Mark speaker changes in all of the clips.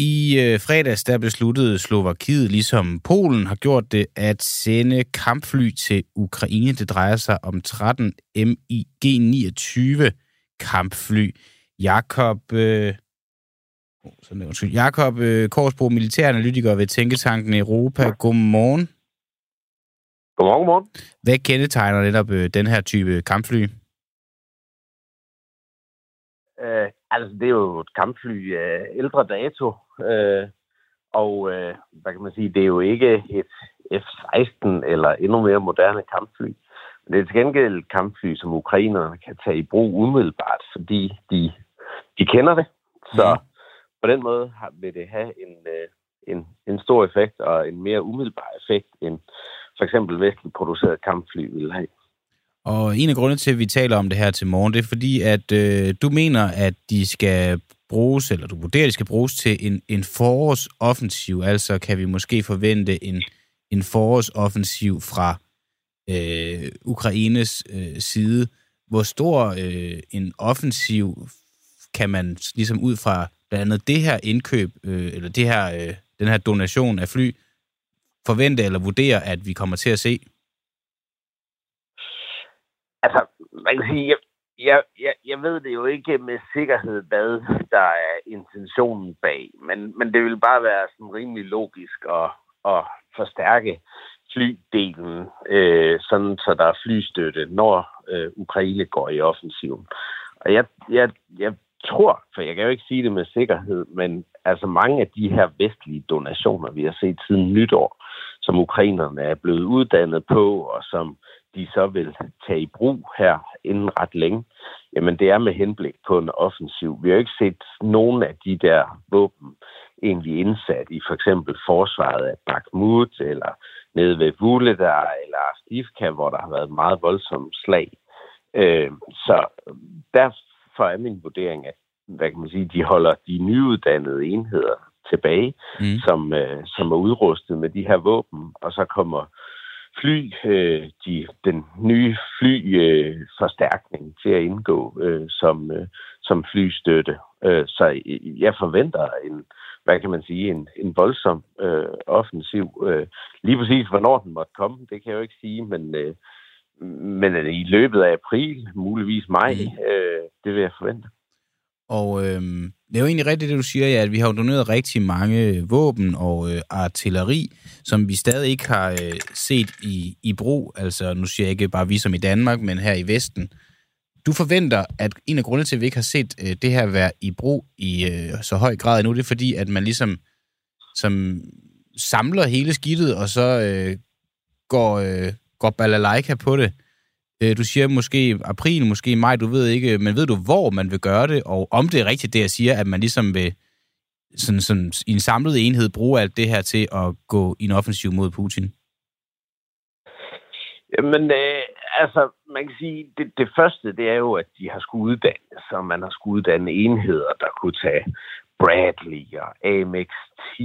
Speaker 1: I øh, fredags der besluttede Slovakiet, ligesom Polen har gjort det, at sende kampfly til Ukraine. Det drejer sig om 13 MiG-29 kampfly. Jakob, øh, sådan, undskyld, Jakob øh, Korsbro, militæranalytiker ved Tænketanken Europa. Godmorgen.
Speaker 2: Godmorgen, godmorgen.
Speaker 1: Hvad kendetegner netop øh, den her type kampfly?
Speaker 2: Øh, altså, det er jo et kampfly af ældre dato, øh, og øh, hvad kan man sige, det er jo ikke et F-16 eller endnu mere moderne kampfly. Men det er til gengæld kampfly, som ukrainerne kan tage i brug umiddelbart, fordi de, de kender det. Så mm. på den måde vil det have en, øh, en, en stor effekt og en mere umiddelbar effekt, end for eksempel vestligt produceret kampfly ville have.
Speaker 1: Og en af grundene til, at vi taler om det her til morgen, det er fordi, at øh, du mener, at de skal bruges, eller du vurderer, at de skal bruges til en, en forårsoffensiv. Altså kan vi måske forvente en, en forårsoffensiv fra øh, Ukraines øh, side. Hvor stor øh, en offensiv kan man ligesom ud fra blandt andet det her indkøb, øh, eller det her, øh, den her donation af fly, forvente eller vurdere, at vi kommer til at se?
Speaker 2: Altså, man kan sige, jeg, jeg, jeg, jeg ved det jo ikke med sikkerhed, hvad der er intentionen bag, men, men det vil bare være sådan rimelig logisk at, at forstærke flydelen, øh, sådan så der er flystøtte, når øh, Ukraine går i offensiven. Og jeg, jeg, jeg tror, for jeg kan jo ikke sige det med sikkerhed, men altså mange af de her vestlige donationer, vi har set siden nytår, som ukrainerne er blevet uddannet på, og som de så vil tage i brug her inden ret længe, jamen det er med henblik på en offensiv. Vi har jo ikke set nogen af de der våben egentlig indsat i for eksempel forsvaret af Bakhmut, eller nede ved Vuledar, eller Stivka, hvor der har været meget voldsomme slag. Øh, så derfor er min vurdering, at hvad kan man sige, de holder de nyuddannede enheder tilbage, mm. som, øh, som er udrustet med de her våben, og så kommer fly, øh, de, den nye flyforstærkning øh, til at indgå øh, som, øh, som flystøtte. Øh, så jeg forventer en, hvad kan man sige, en, en voldsom øh, offensiv. Øh, lige præcis, hvornår den måtte komme, det kan jeg jo ikke sige, men, øh, men i løbet af april, muligvis maj, mm. øh, det vil jeg forvente.
Speaker 1: Og øh, det er jo egentlig rigtigt, det du siger, ja, at vi har doneret rigtig mange øh, våben og øh, artilleri, som vi stadig ikke har øh, set i, i brug. Altså, nu siger jeg ikke bare vi som i Danmark, men her i Vesten. Du forventer, at en af grundene til, at vi ikke har set øh, det her være i brug i øh, så høj grad endnu, det er fordi, at man ligesom som samler hele skidtet, og så øh, går, øh, går balalaika på det. Øh, du siger måske april, måske maj, du ved ikke, men ved du, hvor man vil gøre det, og om det er rigtigt, det jeg siger, at man ligesom vil sådan, sådan, i en samlet enhed bruge alt det her til at gå i en offensiv mod Putin?
Speaker 2: Jamen, øh, altså, man kan sige, det, det første, det er jo, at de har skulle uddanne, så man har skulle uddanne enheder, der kunne tage Bradley og AMX-10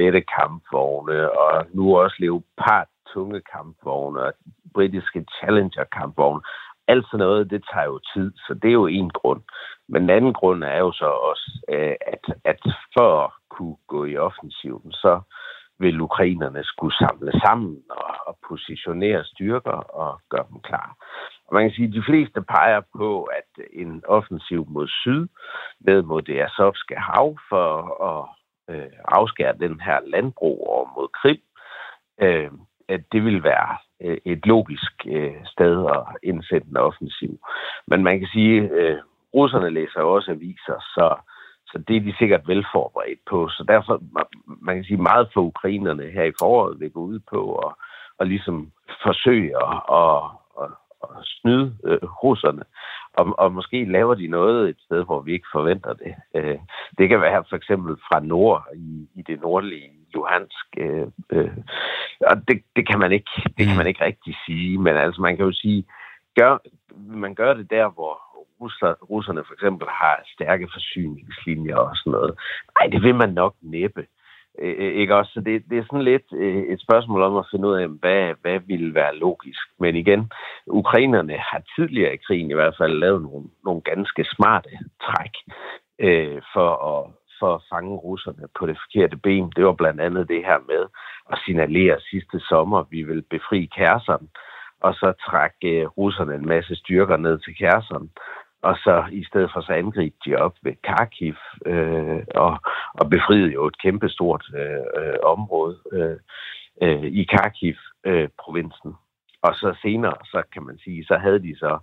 Speaker 2: lette kampvogne, og nu også Leopard tunge kampvogne og britiske Challenger-kampvogne. Alt sådan noget, det tager jo tid, så det er jo en grund. Men den anden grund er jo så også, øh, at, at for at kunne gå i offensiven, så vil ukrainerne skulle samle sammen og, og positionere styrker og gøre dem klar. Og man kan sige, at de fleste peger på, at en offensiv mod syd, ned mod det Azovske hav, for at øh, afskære den her landbro over mod Krim, øh, at det vil være øh, et logisk øh, sted at indsætte en offensiv. Men man kan sige, at øh, russerne læser også aviser, så, så det er de sikkert velforberedt på. Så derfor, man kan sige, meget for ukrainerne her i foråret vil gå ud på at, at ligesom forsøge at, at, at, at snyde øh, russerne. Og, og måske laver de noget et sted, hvor vi ikke forventer det. Øh, det kan være for eksempel fra nord i, i det nordlige Luhansk. Øh, øh, og det, det, kan man ikke, det kan man ikke rigtig sige, men altså man kan jo sige, gør, man gør det der, hvor russer, russerne for eksempel har stærke forsyningslinjer og sådan noget. Nej, det vil man nok næppe. Øh, Øh, øh, ikke også? Så det, det er sådan lidt øh, et spørgsmål om at finde ud af, hvad, hvad ville være logisk. Men igen, ukrainerne har tidligere i krigen i hvert fald lavet nogle, nogle ganske smarte træk øh, for at for at fange russerne på det forkerte ben. Det var blandt andet det her med at signalere sidste sommer, at vi vil befri Kærseren, og så trække øh, russerne en masse styrker ned til Kærseren og så i stedet for så angribe de op ved Kharkiv øh, og, og befriede jo et kæmpestort øh, område øh, øh, i Kharkiv-provinsen. Øh, og så senere, så kan man sige, så havde de så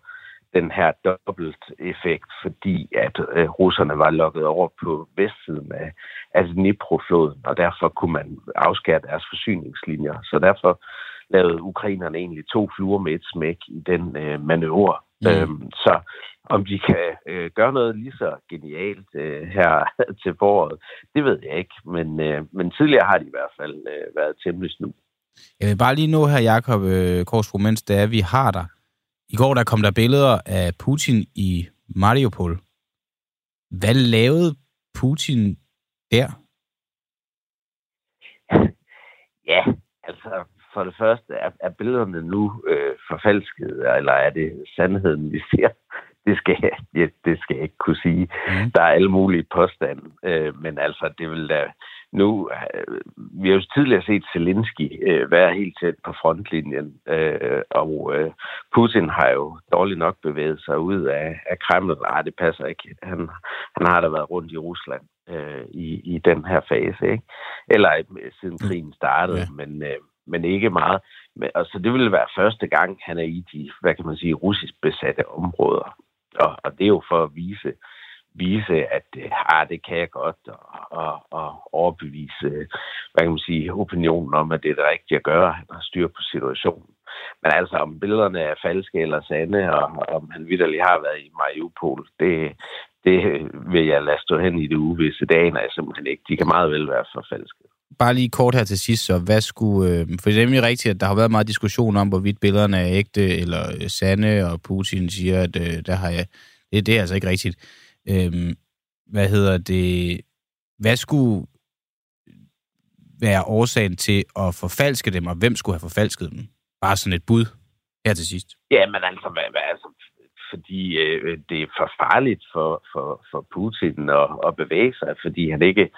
Speaker 2: den her dobbelt effekt, fordi at øh, russerne var lukket over på vestsiden af, af Dnipro-floden, og derfor kunne man afskære deres forsyningslinjer. Så derfor lavede ukrainerne egentlig to fluer med et smæk i den øh, manøvre. Mm. Øhm, så om de kan øh, gøre noget lige så genialt øh, her til foråret, det ved jeg ikke. Men, øh, men tidligere har de i hvert fald øh, været temmelig snu.
Speaker 1: Jeg vil bare lige nå her, Jacob øh, Korsbro, mens det er, vi har dig. I går der kom der billeder af Putin i Mariupol. Hvad lavede Putin der?
Speaker 2: Ja, altså for det første, er, er billederne nu øh, forfalsket, eller er det sandheden, vi ser? Det skal, jeg, det skal jeg ikke kunne sige. Mm. Der er alle mulige påstande, øh, men altså, det vil da nu, øh, vi har jo tidligere set Zelensky øh, være helt tæt på frontlinjen, øh, og øh, Putin har jo dårligt nok bevæget sig ud af, af Kreml. Nej, det passer ikke. Han, han har da været rundt i Rusland øh, i, i den her fase, ikke? Eller øh, siden mm. krigen startede, ja. men, øh, men ikke meget. Men, altså, det ville være første gang, han er i de, hvad kan man sige, russisk besatte områder. Og, og det er jo for at vise, vise, at ah, det kan jeg godt, og, og, og overbevise, øh, hvad kan man sige, opinionen om, at det er det rigtige at gøre. Han har styr på situationen. Men altså, om billederne er falske eller sande, og om han vidderlig har været i Mariupol, det, det vil jeg lade stå hen i det uvisse. Det aner jeg simpelthen ikke. De kan meget vel være for falske
Speaker 1: bare lige kort her til sidst, så hvad skulle... Øh, for det er nemlig rigtigt, at der har været meget diskussion om, hvorvidt billederne er ægte eller øh, sande, og Putin siger, at øh, der har jeg... Det, det er altså ikke rigtigt. Øh, hvad hedder det? Hvad skulle være årsagen til at forfalske dem, og hvem skulle have forfalsket dem? Bare sådan et bud her til sidst.
Speaker 2: Ja, men altså, hvad, altså fordi øh, det er for farligt for, for, for Putin at, at bevæge sig, fordi han ikke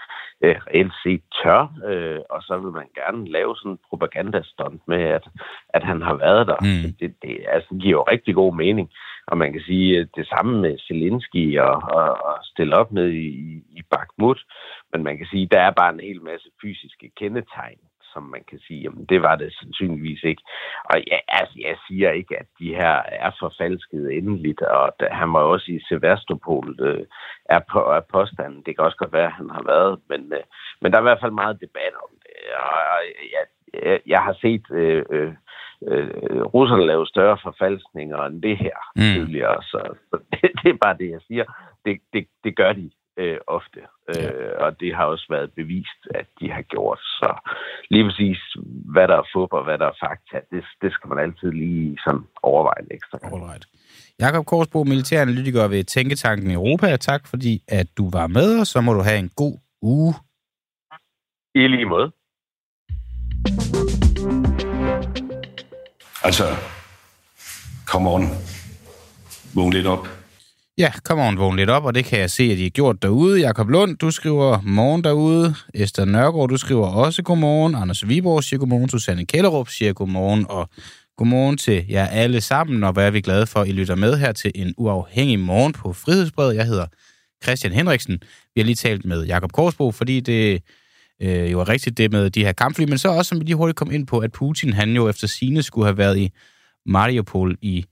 Speaker 2: øh, reelt set tør, øh, og så vil man gerne lave sådan en propagandastunt med, at, at han har været der. Mm. Det, det altså, giver jo rigtig god mening, og man kan sige det samme med Zelensky og, og, og stille op med i, i Bakhmut, men man kan sige, der er bare en hel masse fysiske kendetegn, som man kan sige, jamen det var det sandsynligvis ikke. Og ja, altså, jeg siger ikke, at de her er forfalsket endeligt, og da, han var også i Sevastopol, øh, er, på, er påstanden. Det kan også godt være, at han har været, men, øh, men der er i hvert fald meget debat om det. Og, og jeg, jeg, jeg har set øh, øh, øh, russerne lave større forfalskninger end det her mm. tidligere, så, så det, det er bare det, jeg siger. Det, det, det gør de øh, ofte. Ja. Øh, og det har også været bevist, at de har gjort. Så lige præcis, hvad der er fodbold og hvad der er fakta, det, det skal man altid lige sådan overveje ekstra.
Speaker 1: Alright. Jakob Korsbro, militæranalytiker ved Tænketanken Europa. Tak fordi, at du var med, og så må du have en god uge.
Speaker 2: I lige måde.
Speaker 3: Altså, come on. Vågn lidt op.
Speaker 1: Ja, kom on, vågn lidt op, og det kan jeg se, at I har gjort derude. Jakob Lund, du skriver morgen derude. Esther Nørgaard, du skriver også godmorgen. Anders Viborg siger godmorgen. Susanne Kellerup siger godmorgen. Og godmorgen til jer alle sammen, og hvad er vi glade for, at I lytter med her til en uafhængig morgen på Frihedsbredet. Jeg hedder Christian Henriksen. Vi har lige talt med Jakob Korsbro, fordi det øh, jo er rigtigt det med de her kampfly, men så også, som vi lige hurtigt kom ind på, at Putin, han jo efter sine skulle have været i Mariupol i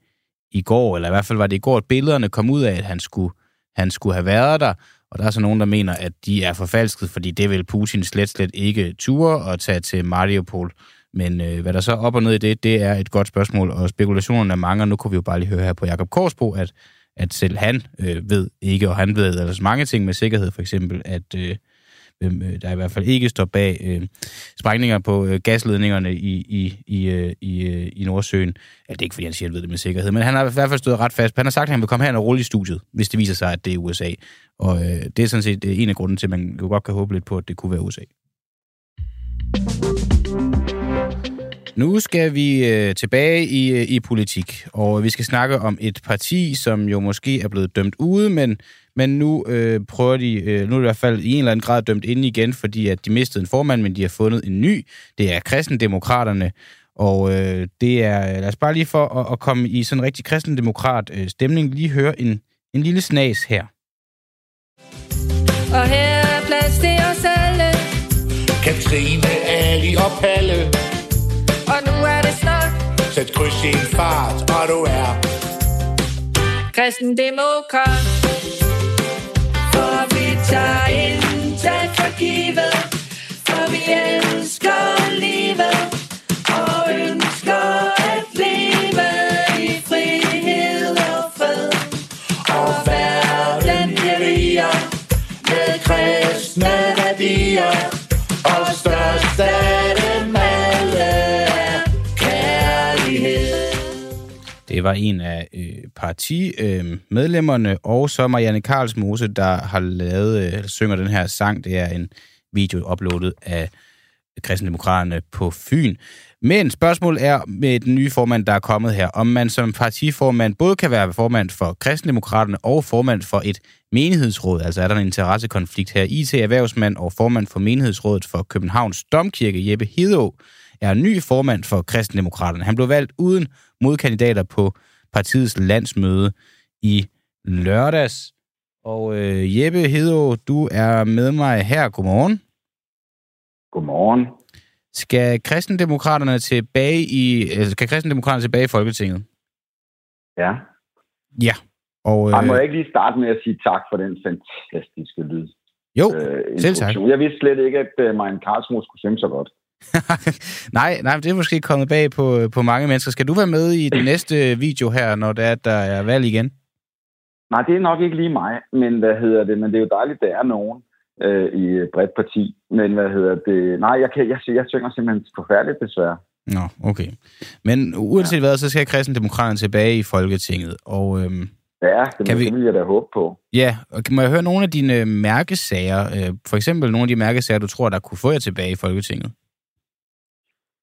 Speaker 1: i går, eller i hvert fald var det i går, at billederne kom ud af, at han skulle, han skulle have været der. Og der er så nogen, der mener, at de er forfalsket, fordi det vil Putin slet, slet ikke ture at tage til Mariupol. Men øh, hvad der så op og ned i det, det er et godt spørgsmål, og spekulationerne er mange, og nu kunne vi jo bare lige høre her på Jakob Korsbo, at, at selv han øh, ved ikke, og han ved ellers mange ting med sikkerhed, for eksempel, at, øh, Øhm, øh, der i hvert fald ikke står bag øh, sprængninger på øh, gasledningerne i, i, i, øh, i, øh, i Nordsøen. Ja, det er ikke, fordi han siger, at han ved det med sikkerhed, men han har i hvert fald stået ret fast. Han har sagt, at han vil komme her og rulle i studiet, hvis det viser sig, at det er USA. Og øh, det er sådan set øh, en af grunden til, at man jo godt kan håbe lidt på, at det kunne være USA. Nu skal vi øh, tilbage i, øh, i politik, og vi skal snakke om et parti, som jo måske er blevet dømt ude, men, men nu øh, prøver de, øh, nu er det i hvert fald i en eller anden grad dømt ind igen, fordi at de mistede en formand, men de har fundet en ny. Det er kristendemokraterne, og øh, det er, lad os bare lige for at, at komme i sådan en rigtig kristendemokrat øh, stemning, lige høre en, en lille snas her.
Speaker 4: Og her er plads til os alle
Speaker 5: Katrine, Ali og Palle
Speaker 4: Og nu er det snart
Speaker 5: Sæt kryds i en fart, og du er
Speaker 4: kristendemokrat tager intet for givet For vi elsker livet Og ønsker at leve i frihed og fred. Og verden bliver rigere
Speaker 5: med kristne værdier.
Speaker 1: Det var en af øh, partimedlemmerne, øh, og så Marianne Karlsmose, der har lavet, øh, synger den her sang. Det er en video uploadet af kristendemokraterne på Fyn. Men spørgsmålet er med den nye formand, der er kommet her, om man som partiformand både kan være formand for kristendemokraterne og formand for et menighedsråd. Altså er der en interessekonflikt her. IT-erhvervsmand og formand for menighedsrådet for Københavns Domkirke, Jeppe Hedå, er ny formand for kristendemokraterne. Han blev valgt uden modkandidater på partiets landsmøde i lørdags. Og øh, Jeppe Hedå, du er med mig her. Godmorgen.
Speaker 6: Godmorgen.
Speaker 1: Skal kristendemokraterne tilbage i, altså, skal kristendemokraterne tilbage i Folketinget?
Speaker 6: Ja.
Speaker 1: Ja. Og,
Speaker 6: Øh...
Speaker 1: øh,
Speaker 6: må jeg ikke lige starte med at sige tak for den fantastiske lyd?
Speaker 1: jo,
Speaker 6: Øh,
Speaker 1: selv tak.
Speaker 6: Jeg vidste slet ikke, at uh, Marianne Karlsmo skulle synge så godt.
Speaker 1: nej, nej, det er måske kommet bag på, på mange mennesker. Skal du være med i den næste video her, når det er, der er valg igen?
Speaker 6: Nej, det er nok ikke lige mig, men hvad hedder det? Men det er jo dejligt, der er nogen øh, i et bredt parti. Men hvad hedder det? Nej, jeg, kan, jeg, jeg synger simpelthen forfærdeligt desværre.
Speaker 1: Nå, okay. Men uanset ja. hvad, så skal kristendemokraterne tilbage i Folketinget. Og øhm,
Speaker 6: Ja, det,
Speaker 1: Kan vi-
Speaker 6: det vil jeg da håbe på.
Speaker 1: ja, og må jeg høre nogle af dine mærkesager? Øh, for eksempel nogle af de mærkesager, du tror, der kunne få jer tilbage i Folketinget?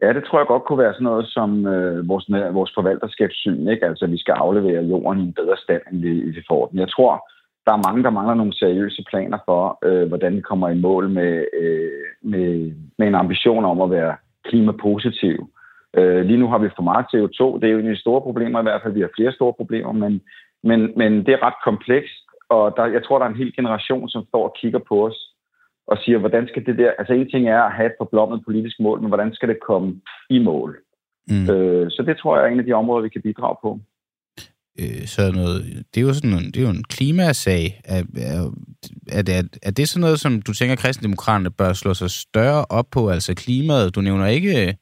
Speaker 6: Ja, det tror jeg godt kunne være sådan noget som øh, vores, vores forvalterskabssyn, ikke? Altså, at vi skal aflevere jorden i en bedre stand, end vi, vi får den. Jeg tror, der er mange, der mangler nogle seriøse planer for, øh, hvordan vi kommer i mål med, øh, med, med en ambition om at være klimapositiv. Øh, lige nu har vi for meget CO2. Det er jo en af de store problemer i hvert fald. Vi har flere store problemer, men, men, men det er ret komplekst, og der, jeg tror, der er en hel generation, som står og kigger på os og siger, hvordan skal det der... Altså, en ting er at have et forblommet politisk mål, men hvordan skal det komme i mål?
Speaker 1: Mm.
Speaker 6: Øh, så det tror jeg er en af de områder, vi kan bidrage på.
Speaker 1: øh, sådan noget, det er jo sådan en, det er jo en klimasag. Er, er, er, det, er det sådan noget, som du tænker, kristendemokraterne bør slå sig større op på, altså klimaet? Du nævner ikke øh,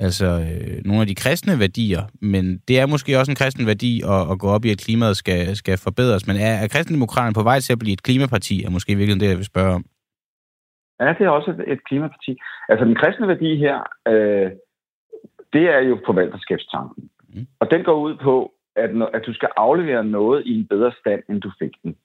Speaker 1: altså, øh, nogle af de kristne værdier, men det er måske også en kristen værdi at, at gå op i, at klimaet skal, skal forbedres. Men er, er kristendemokraterne på vej til at blive et klimaparti, er måske virkelig det, jeg vil spørge om.
Speaker 6: Ja, det er også et, et klimaparti. Altså, den kristne værdi her, øh, det er jo forvalterskabstanken.
Speaker 1: Mm.
Speaker 6: Og den går ud på, at, at du skal aflevere noget i en bedre stand, end du fik den.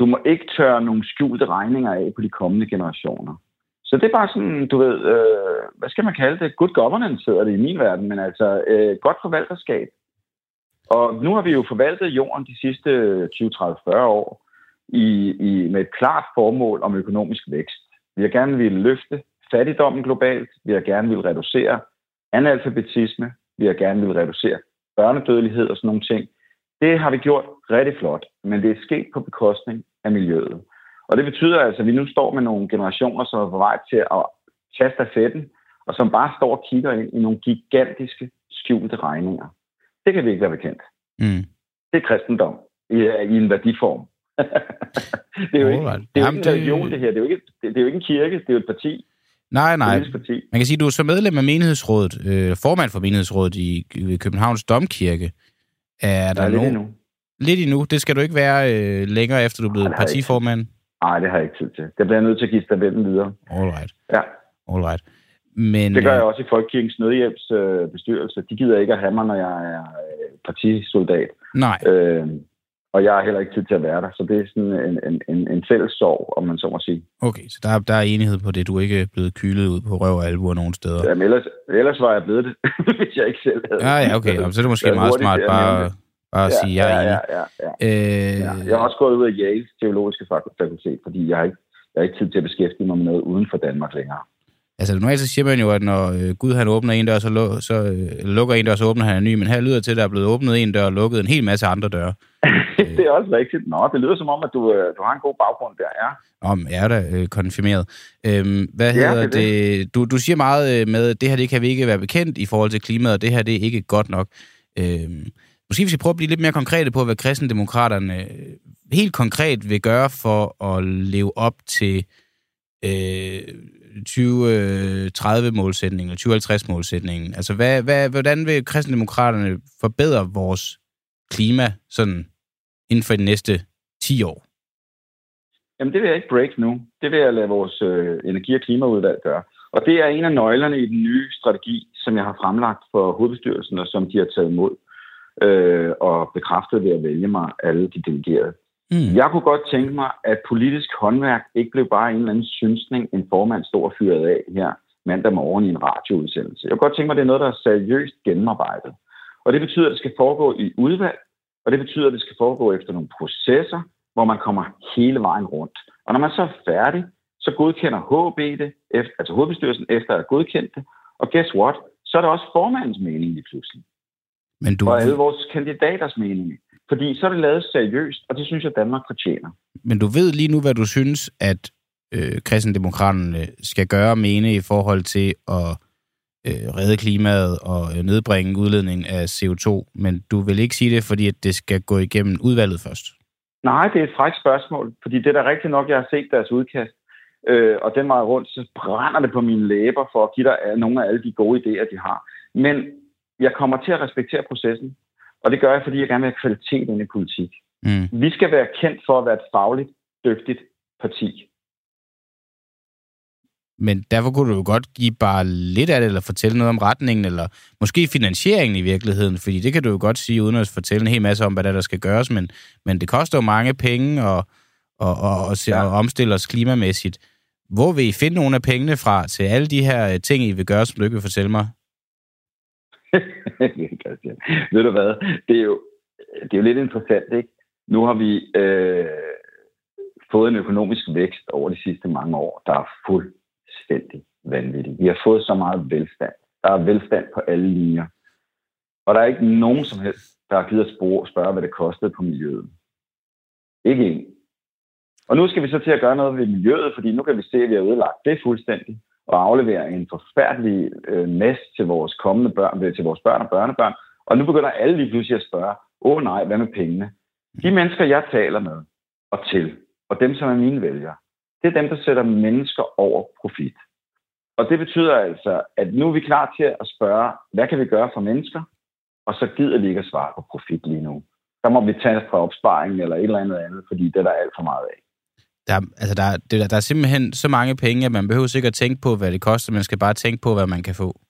Speaker 6: Du må ikke tørre nogle skjulte regninger af på de kommende generationer. Så det er bare sådan, du ved, øh, hvad skal man kalde det? Good governance hedder det i min verden, men altså øh, godt forvalterskab. Og nu har vi jo forvaltet jorden de sidste 20, 30, 40 år i, i, med et klart formål om økonomisk vækst. Vi har gerne vil løfte fattigdommen globalt. Vi har gerne vil reducere analfabetisme. Vi har gerne vil reducere børnedødelighed og sådan nogle ting. Det har vi gjort rigtig flot, men det er sket på bekostning af miljøet. Og det betyder altså, at vi nu står med nogle generationer, som er på vej til at tage stafetten, og som bare står og kigger ind i nogle gigantiske skjulte regninger. Det kan vi ikke være bekendt.
Speaker 1: Mm.
Speaker 6: Det er kristendom i, i en værdiform. det er jo ikke, det er jo
Speaker 1: Jamen,
Speaker 6: ikke en religion, det her. Det er, jo ikke, det, det er jo ikke en kirke, det er jo et parti.
Speaker 1: Nej, nej.
Speaker 6: Parti.
Speaker 1: Man kan sige, at du er så medlem af menighedsrådet, øh, formand for menighedsrådet i, Københavns Domkirke. Er der
Speaker 6: Der er lidt
Speaker 1: nogen,
Speaker 6: endnu.
Speaker 1: Lidt endnu. Det skal du ikke være øh, længere efter, du er blevet
Speaker 6: Nej,
Speaker 1: partiformand.
Speaker 6: Nej, det har jeg ikke tid til. Det bliver jeg nødt til at give stafetten videre.
Speaker 1: All right.
Speaker 6: Ja,
Speaker 1: All right. Men,
Speaker 6: det gør
Speaker 1: øh,
Speaker 6: jeg også i Folkekirkens Nødhjælps øh, bestyrelse. De gider ikke at have mig, når jeg er øh, partisoldat.
Speaker 1: Nej,
Speaker 6: Øh, Og jeg har heller ikke tid til at være der, så det er sådan en, en, en, en fælles sorg, om man så må sige.
Speaker 1: Okay, så der, der er enighed på det. Du er ikke blevet kylet ud på røv og albuer nogen steder.
Speaker 6: Jamen, ellers, ellers var jeg blevet det, hvis jeg ikke selv havde.
Speaker 1: Ja, ja, okay. Så er det måske
Speaker 6: Jeg er
Speaker 1: meget
Speaker 6: hurtigt
Speaker 1: smart bare, bare at
Speaker 6: ja,
Speaker 1: sige, jeg er
Speaker 6: ja,
Speaker 1: enig.
Speaker 6: ja, ja, ja.
Speaker 1: Øh,
Speaker 6: ja. Jeg har også gået ud af Yales teologiske fak- fakultet, fordi jeg har ikke, jeg har ikke tid til at beskæftige mig med noget uden for Danmark længere.
Speaker 1: Altså, normalt så siger man jo, at når øh, Gud han åbner en dør, så, lu- så øh, lukker en dør, så åbner han en ny. Men her lyder det til, at der er blevet åbnet en dør og lukket en hel masse andre døre.
Speaker 6: det er også rigtigt. Nå, det lyder som om, at du, øh, du har en god baggrund der, ja.
Speaker 1: Om er der øh, konfirmeret. Øhm, hvad
Speaker 6: Ja,
Speaker 1: hedder
Speaker 6: det
Speaker 1: det? Du, du siger meget øh, med, at det her det kan vi ikke være bekendt i forhold til klimaet, og det her det er ikke godt nok. Øhm, måske vi skal prøve at blive lidt mere konkrete på, hvad kristendemokraterne øh, helt konkret vil gøre for at leve op til øh, 2030-målsætningen, øh, og 2050-målsætningen. Altså, hvad, hvad, hvordan vil kristendemokraterne forbedre vores klima sådan inden for de næste 10 år?
Speaker 6: Jamen, det vil jeg ikke break nu. Det vil jeg lade vores øh, energi- og klimaudvalg gøre. Og det er en af nøglerne i den nye strategi, som jeg har fremlagt for hovedbestyrelsen, og som de har taget imod øh, og bekræftet ved at vælge mig alle de delegerede.
Speaker 1: Mm.
Speaker 6: Jeg kunne godt tænke mig, at politisk håndværk ikke blev bare en eller anden synsning, en formand stod og fyrede af her mandag morgen i en radioudsendelse. Jeg kunne godt tænke mig, at det er noget, der er seriøst gennemarbejdet. Og det betyder, at det skal foregå i udvalg, og det betyder, at det skal foregå efter nogle processer, hvor man kommer hele vejen rundt. Og når man så er færdig, så godkender HB det, efter, altså hovedbestyrelsen efter at have godkendt det. Og guess what? Så er det også formandens mening lige pludselig.
Speaker 1: Men du,
Speaker 6: Og alle vores kandidaters mening. Fordi så er det lavet seriøst, og det synes jeg, Danmark fortjener.
Speaker 1: men du ved lige nu, hvad du synes, at øh, kristendemokraterne skal gøre og mene i forhold til at øh, redde klimaet og øh, nedbringe udledningen af CO2, men du vil ikke sige det, fordi at det skal gå igennem udvalget først.
Speaker 6: Nej, det er et frækt spørgsmål, fordi det er da rigtigt nok, jeg har set deres udkast. Øh, og den vej rundt, så brænder det på mine læber for at give dig øh, nogle af alle de gode idéer, de har. Men jeg kommer til at respektere processen, og det gør jeg, fordi jeg gerne vil have kvalitet ind i politik.
Speaker 1: Mm.
Speaker 6: Vi skal være kendt for at være et fagligt dygtigt parti.
Speaker 1: Men derfor kunne du jo godt give bare lidt af det, eller fortælle noget om retningen, eller måske finansieringen i virkeligheden, fordi det kan du jo godt sige, uden at fortælle en hel masse om, hvad der, er, der skal gøres, men, men det koster jo mange penge at, at, at, at,
Speaker 6: Ja.
Speaker 1: at omstille os klimamæssigt. Hvor vil I finde nogle af pengene fra til alle de her ting, I vil gøre, som du ikke vil fortælle mig?
Speaker 6: Christian. Ved du hvad? Det er, jo, det er jo lidt interessant, ikke? Nu har vi øh, fået en økonomisk vækst over de sidste mange år, der er fuldstændig vanvittig. Vi har fået så meget velstand. Der er velstand på alle linjer. Og der er ikke nogen som helst, der har givet at spørge, hvad det kostede på miljøet. Ikke en. Og nu skal vi så til at gøre noget ved miljøet, fordi nu kan vi se, at vi har ødelagt det fuldstændig og aflevere en forfærdelig øh, mess til vores kommende børn, øh, til vores børn og børnebørn. Og nu begynder alle lige pludselig at spørge, åh nej, hvad med pengene? De mennesker, jeg taler med og til, og dem, som er mine vælgere, det er dem, der sætter mennesker over profit. Og det betyder altså, at nu er vi klar til at spørge, hvad kan vi gøre for mennesker? Og så gider vi ikke at svare på profit lige nu. Der må vi tage fra opsparingen eller et eller andet andet, fordi det er der alt for meget af.
Speaker 1: Der, altså der, det, der, er simpelthen så mange penge, at man behøver sikkert at tænke på, hvad det koster, man skal bare tænke på, hvad man kan få.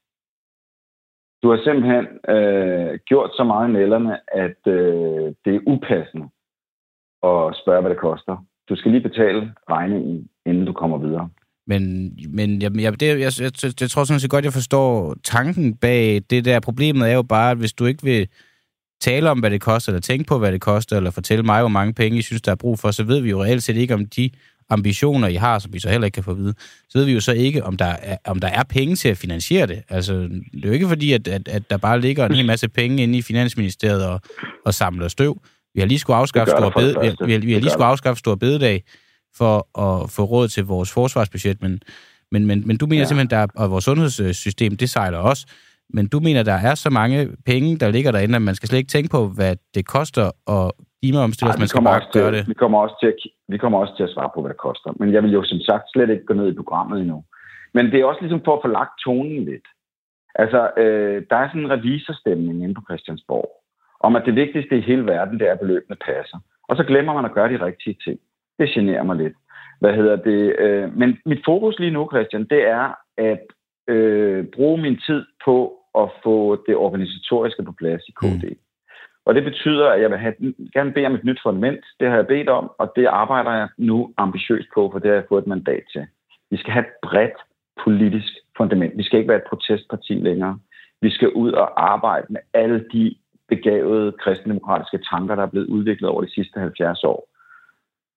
Speaker 6: Du har simpelthen øh, gjort så meget nælderne, at øh, det er upassende at spørge, hvad det koster. Du skal lige betale regningen, inden du kommer videre.
Speaker 1: Men, men jeg, jeg, det, jeg, jeg, jeg, jeg tror sådan set godt, jeg forstår tanken bag det der. Problemet er jo bare, at hvis du ikke vil tale om, hvad det koster, eller tænke på, hvad det koster, eller fortælle mig, hvor mange penge I synes, der er brug for, så ved vi jo reelt set ikke, om de ambitioner, I har, som vi så heller ikke kan få at vide, så ved vi jo så ikke, om der er, om der er penge til at finansiere det. Altså, det er jo ikke fordi, at, at, at der bare ligger en hel masse penge inde i Finansministeriet og, og samler støv. Vi har lige skulle afskaffe store bede, vi, har, vi har, vi har lige skulle afskaffe store bededag for at få råd til vores forsvarsbudget, men, men, men, men du mener ja. Simpelthen, der er, og vores sundhedssystem, det sejler også, men du mener, der er så mange penge, der ligger derinde, at man skal slet ikke tænke på, hvad det koster at klimaomstille os,
Speaker 6: Ej,
Speaker 1: man skal bare
Speaker 6: til,
Speaker 1: gøre det.
Speaker 6: Vi kommer, også til at, vi kommer også til at svare på, hvad det koster. Men jeg vil jo som sagt slet ikke gå ned i programmet endnu. Men det er også ligesom for at få lagt tonen lidt. Altså, øh, der er sådan en revisorstemning inde på Christiansborg, om at det vigtigste i hele verden, det er, at beløbene passer. Og så glemmer man at gøre de rigtige ting. Det generer mig lidt. Hvad hedder det? Øh, men mit fokus lige nu, Christian, det er at øh, bruge min tid på at få det organisatoriske på plads i KD. Mm. Og det betyder, at jeg vil have, gerne bede om et nyt fundament. Det har jeg bedt om, og det arbejder jeg nu ambitiøst på, for det har jeg fået et mandat til. Vi skal have et bredt politisk fundament. Vi skal ikke være et protestparti længere. Vi skal ud og arbejde med alle de begavede kristendemokratiske tanker, der er blevet udviklet over de sidste 70 år,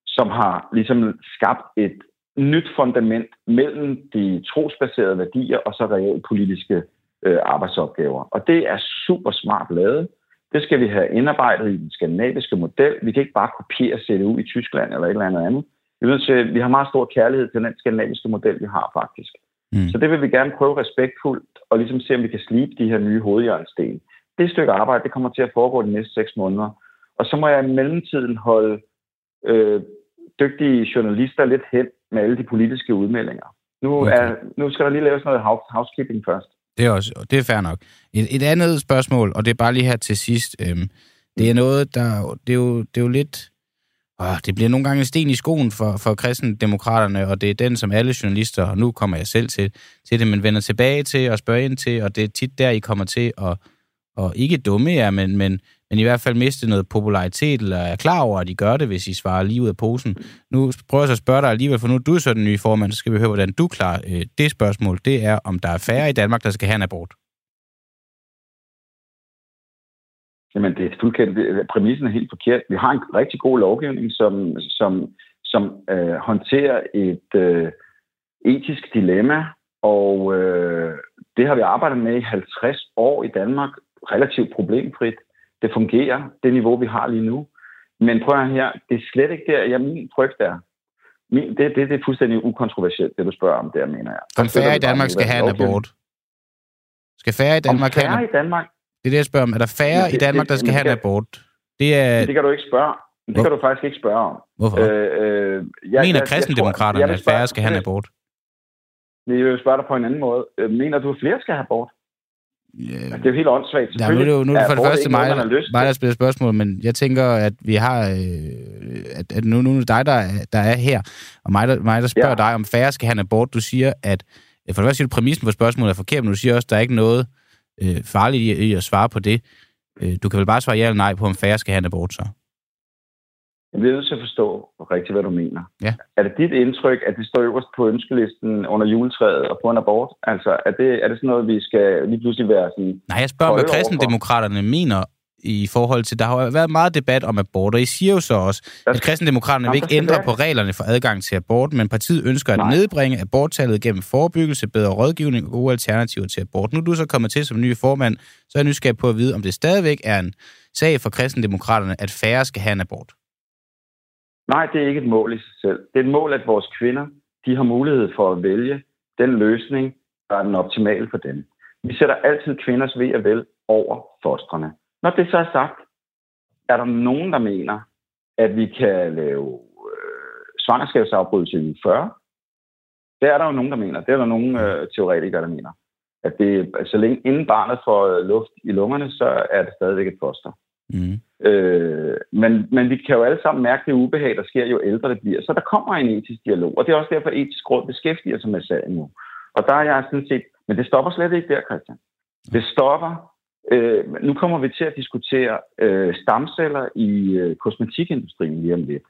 Speaker 6: som har ligesom skabt et nyt fundament mellem de trosbaserede værdier og så reelle politiske øh, arbejdsopgaver. Og det er super smart lavet. Det skal vi have indarbejdet i den skandinaviske model. Vi kan ikke bare kopiere CDU i Tyskland eller et eller andet andet. Vi, til, vi har meget stor kærlighed til den skandinaviske model, vi har faktisk. Mm. Så det vil vi gerne prøve respektfuldt og ligesom se, om vi kan slibe de her nye hovedjørnsten. Det stykke arbejde, det kommer til at foregå de næste seks måneder. Og så må jeg i mellemtiden holde øh, dygtige journalister lidt hen med alle de politiske udmeldinger. Nu, okay. er, nu skal der lige laves noget housekeeping først.
Speaker 1: Det er, også, det er fair nok. Et, et andet spørgsmål, og det er bare lige her til sidst. Øhm, det er noget, der... Det er jo, det er jo lidt... Åh, det bliver nogle gange en sten i skoen for, for kristendemokraterne, og det er den, som alle journalister, og nu kommer jeg selv til, til det, men vender tilbage til og spørger ind til, og det er tit der, I kommer til at, og ikke dumme jer, men, men men i hvert fald miste noget popularitet, eller er klar over, at de gør det, hvis I svarer lige ud af posen. Nu prøver jeg så at spørge dig alligevel, for nu er du så den nye formand, så skal vi høre, hvordan du klarer øh, det spørgsmål. Det er, om der er færre i Danmark, der skal have en abort.
Speaker 6: Jamen, det er fuldstændig... Præmissen er helt forkert. Vi har en rigtig god lovgivning, som, som, som øh, håndterer et øh, etisk dilemma, og øh, det har vi arbejdet med i 50 år i Danmark, relativt problemfrit det fungerer, det niveau, vi har lige nu. Men prøv at her, det er slet ikke der, jeg min frygt er. Min, det, det, det er fuldstændig ukontroversielt, det du spørger om, der mener jeg.
Speaker 1: Om færre i Danmark skal have en abort? Skal færre i Danmark
Speaker 6: have færre i Danmark?
Speaker 1: Det er det, jeg spørger om. Er der færre det, i Danmark, der skal have en abort?
Speaker 6: Det, er... det kan du ikke spørge det kan du faktisk ikke spørge om.
Speaker 1: Hvorfor? Øh, øh, jeg, mener kristendemokraterne, at færre skal have en abort?
Speaker 6: Jeg vil spørge dig på en anden måde. Øh, mener du, at flere skal have abort? Yeah. Altså, det er jo helt åndssvagt.
Speaker 1: Ja, nu er det jo nu er det for det første mig, mig, der spiller spørgsmål, men jeg tænker, at vi har... Øh, at, at nu, nu er det dig, der, der er her, og mig, der, mig, der spørger ja. dig, om færre skal have en abort. Du siger, at... For det første siger du, præmissen for spørgsmålet er forkert, men du siger også, at der er ikke noget øh, farligt i, i at svare på det. Øh, du kan vel bare svare ja eller nej på, om færre skal have en abort så?
Speaker 6: Jeg bliver nødt til at forstå rigtigt, hvad du mener.
Speaker 1: Ja.
Speaker 6: Er det dit indtryk, at det står øverst på ønskelisten under juletræet og på en abort? Altså, er det, er det sådan noget, vi skal lige pludselig være sådan...
Speaker 1: Nej, jeg spørger, hvad kristendemokraterne mener i forhold til... Der har været meget debat om abort, og I siger jo så også, der, at kristendemokraterne vil ikke ændre på reglerne for adgang til abort, men partiet ønsker at Nej. nedbringe aborttallet gennem forebyggelse, bedre rådgivning og gode alternativer til abort. Nu er du så kommet til som ny formand, så er jeg nysgerrig på at vide, om det stadigvæk er en sag for kristendemokraterne, at færre skal have en abort.
Speaker 6: Nej, det er ikke et mål i sig selv. Det er et mål, at vores kvinder de har mulighed for at vælge den løsning, der er den optimale for dem. Vi sætter altid kvinders ved og vel over fostrene. Når det så er sagt, er der nogen, der mener, at vi kan lave øh, svangerskabsafbrydelse i 40? Det er der jo nogen, der mener. Det er der nogen øh, teoretikere, der mener. At det, altså, så længe inden barnet får øh, luft i lungerne, så er det stadigvæk et foster. Mm. Øh, men, men vi kan jo alle sammen mærke det ubehag, der sker, jo ældre det bliver. Så der kommer en etisk dialog, og det er også derfor, at etisk råd beskæftiger sig med sagen nu. Og der er jeg sådan set, men det stopper slet ikke der, Christian. Det stopper, øh, nu kommer vi til at diskutere øh, stamceller i øh, kosmetikindustrien lige om lidt.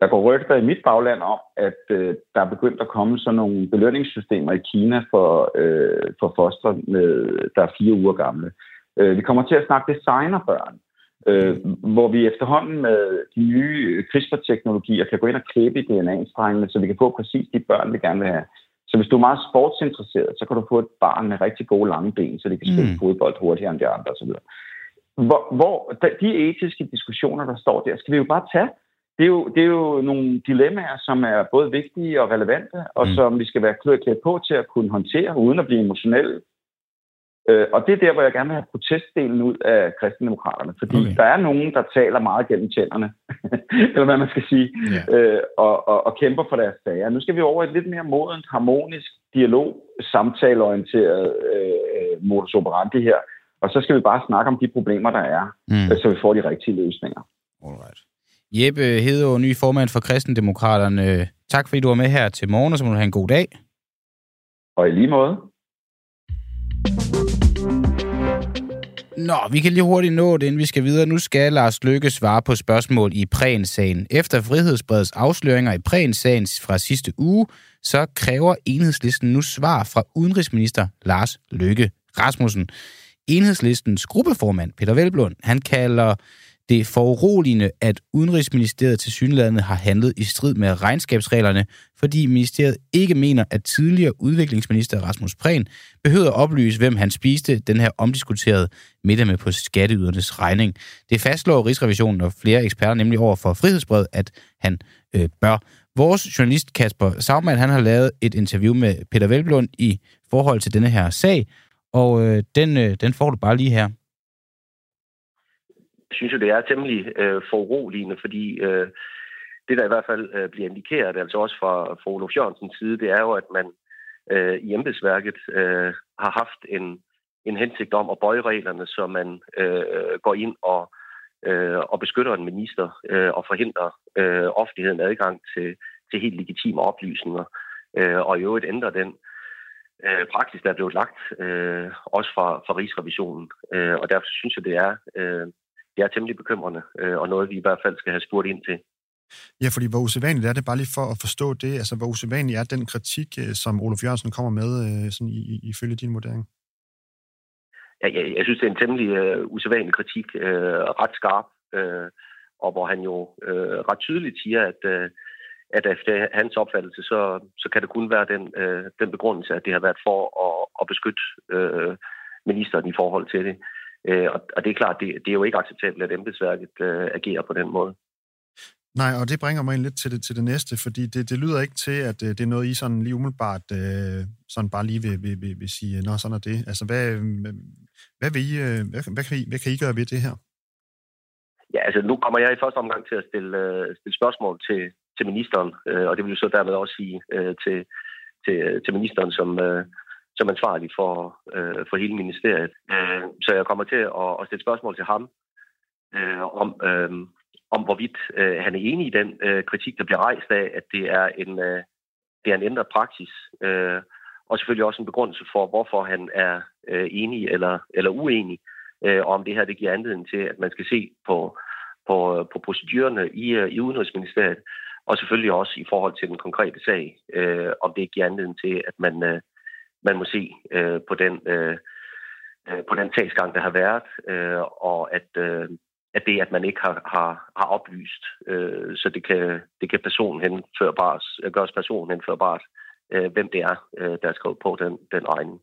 Speaker 6: Der går rygter i mit bagland om, at øh, der er begyndt at komme sådan nogle belønningssystemer i Kina for, øh, for foster, med, der er fire uger gamle. Øh, vi kommer til at snakke designerbørn øh, hvor vi efterhånden med de nye CRISPR-teknologier kan gå ind og klæbe i DNA-strengene, så vi kan få præcis de børn, vi gerne vil have. Så hvis du er meget sportsinteresseret, så kan du få et barn med rigtig gode lange ben, så det kan spille mm. fodbold hurtigere end de andre osv. Hvor, hvor de etiske diskussioner, der står der, skal vi jo bare tage. Det er jo, det er jo nogle dilemmaer, som er både vigtige og relevante, og mm. som vi skal være klædt på til at kunne håndtere, uden at blive emotionelle Øh, og det er der, hvor jeg gerne vil have protestdelen ud af kristendemokraterne, fordi okay. der er nogen, der taler meget gennem tænderne, eller hvad man skal sige, yeah. øh, og, og, og kæmper for deres sager. Nu skal vi over et lidt mere modent, harmonisk dialog, samtaleorienteret øh, modus operandi her, og så skal vi bare snakke om de problemer, der er, mm. så vi får de rigtige løsninger.
Speaker 1: Alright. Jeppe Hedeå, ny formand for Kristendemokraterne. Tak fordi du var med her til morgen, og så må du have en god dag.
Speaker 6: Og i lige måde.
Speaker 1: Nå, vi kan lige hurtigt nå det, inden vi skal videre. Nu skal Lars Løkke svare på spørgsmål i Prehn-sagen. Efter Frihedsbredets afsløringer i Prehn-sagen fra sidste uge, så kræver enhedslisten nu svar fra udenrigsminister Lars Løkke Rasmussen. Enhedslistens gruppeformand, Peter Velblund, han kalder det foruroligende, at Udenrigsministeriet til synlandet har handlet i strid med regnskabsreglerne, fordi ministeriet ikke mener, at tidligere udviklingsminister Rasmus Prehn behøver at oplyse, hvem han spiste den her omdiskuterede middag med på skatteydernes regning. Det fastslår Rigsrevisionen og flere eksperter nemlig over for Frihedsbred, at han øh, bør. Vores journalist Kasper Sagmann, han har lavet et interview med Peter Velblund i forhold til denne her sag, og øh, den, øh, den får du bare lige her.
Speaker 7: Jeg synes jo, det er temmelig øh, foruroligende, fordi øh, det, der i hvert fald øh, bliver indikeret, altså også fra, fra Olof Jørgensens side, det er jo, at man øh, i embedsværket øh, har haft en, en hensigt om at bøje reglerne, så man øh, går ind og, øh, og beskytter en minister øh, og forhindrer øh, offentligheden adgang til, til helt legitime oplysninger, øh, og i øvrigt ændrer den øh, praksis, der er blevet lagt, øh, også fra, fra Rigsrevisionen. Øh, og derfor synes jeg, det er, øh, det er temmelig bekymrende, øh, og noget, vi i hvert fald skal have spurgt ind til.
Speaker 8: Ja, fordi hvor usædvanligt er det, bare lige for at forstå det, altså hvor usædvanligt er den kritik, øh, som Olof Jørgensen kommer med, øh, sådan i, i, ifølge din vurdering?
Speaker 7: Ja, jeg, jeg synes, det er en temmelig øh, usædvanlig kritik, øh, ret skarp, øh, og hvor han jo øh, ret tydeligt siger, at, øh, at efter hans opfattelse, så, så kan det kun være den, øh, den begrundelse, at det har været for at, at beskytte øh, ministeren i forhold til det. Øh, og, og det er klart, det, det er jo ikke acceptabelt, at embedsværket øh, agerer på den måde.
Speaker 8: Nej, og det bringer mig ind lidt til det, til det næste, fordi det, det lyder ikke til, at øh, det er noget, I sådan lige umiddelbart øh, sådan bare lige vil, vil, vil, vil sige, nå, sådan er det. Altså, hvad, hvad, vil I, øh, hvad, hvad, kan I, hvad kan I gøre ved det her?
Speaker 7: Ja, altså nu kommer jeg i første omgang til at stille, øh, stille spørgsmål til, til ministeren, øh, og det vil jo så dermed også sige øh, til, til, til ministeren som, øh, som ansvarlig for, øh, for hele ministeriet. Øh, så jeg kommer til at, at stille spørgsmål til ham øh, om, øh, om hvorvidt øh, han er enig i den øh, kritik, der bliver rejst af, at det er en, øh, det er en ændret praksis, øh, og selvfølgelig også en begrundelse for, hvorfor han er øh, enig eller, eller uenig, øh, om det her det giver anledning til, at man skal se på, på, på procedurerne i, øh, i Udenrigsministeriet, og selvfølgelig også i forhold til den konkrete sag, øh, om det giver anledning til, at man, øh, man må se øh, på den øh, øh, på den sagsgang, der har været, øh, og at, øh, at det, at man ikke har, har, har oplyst, øh, så det kan, det kan personen henførbart, gøres personen henførbart, øh, hvem det er, øh, der er skrevet på den, den regning.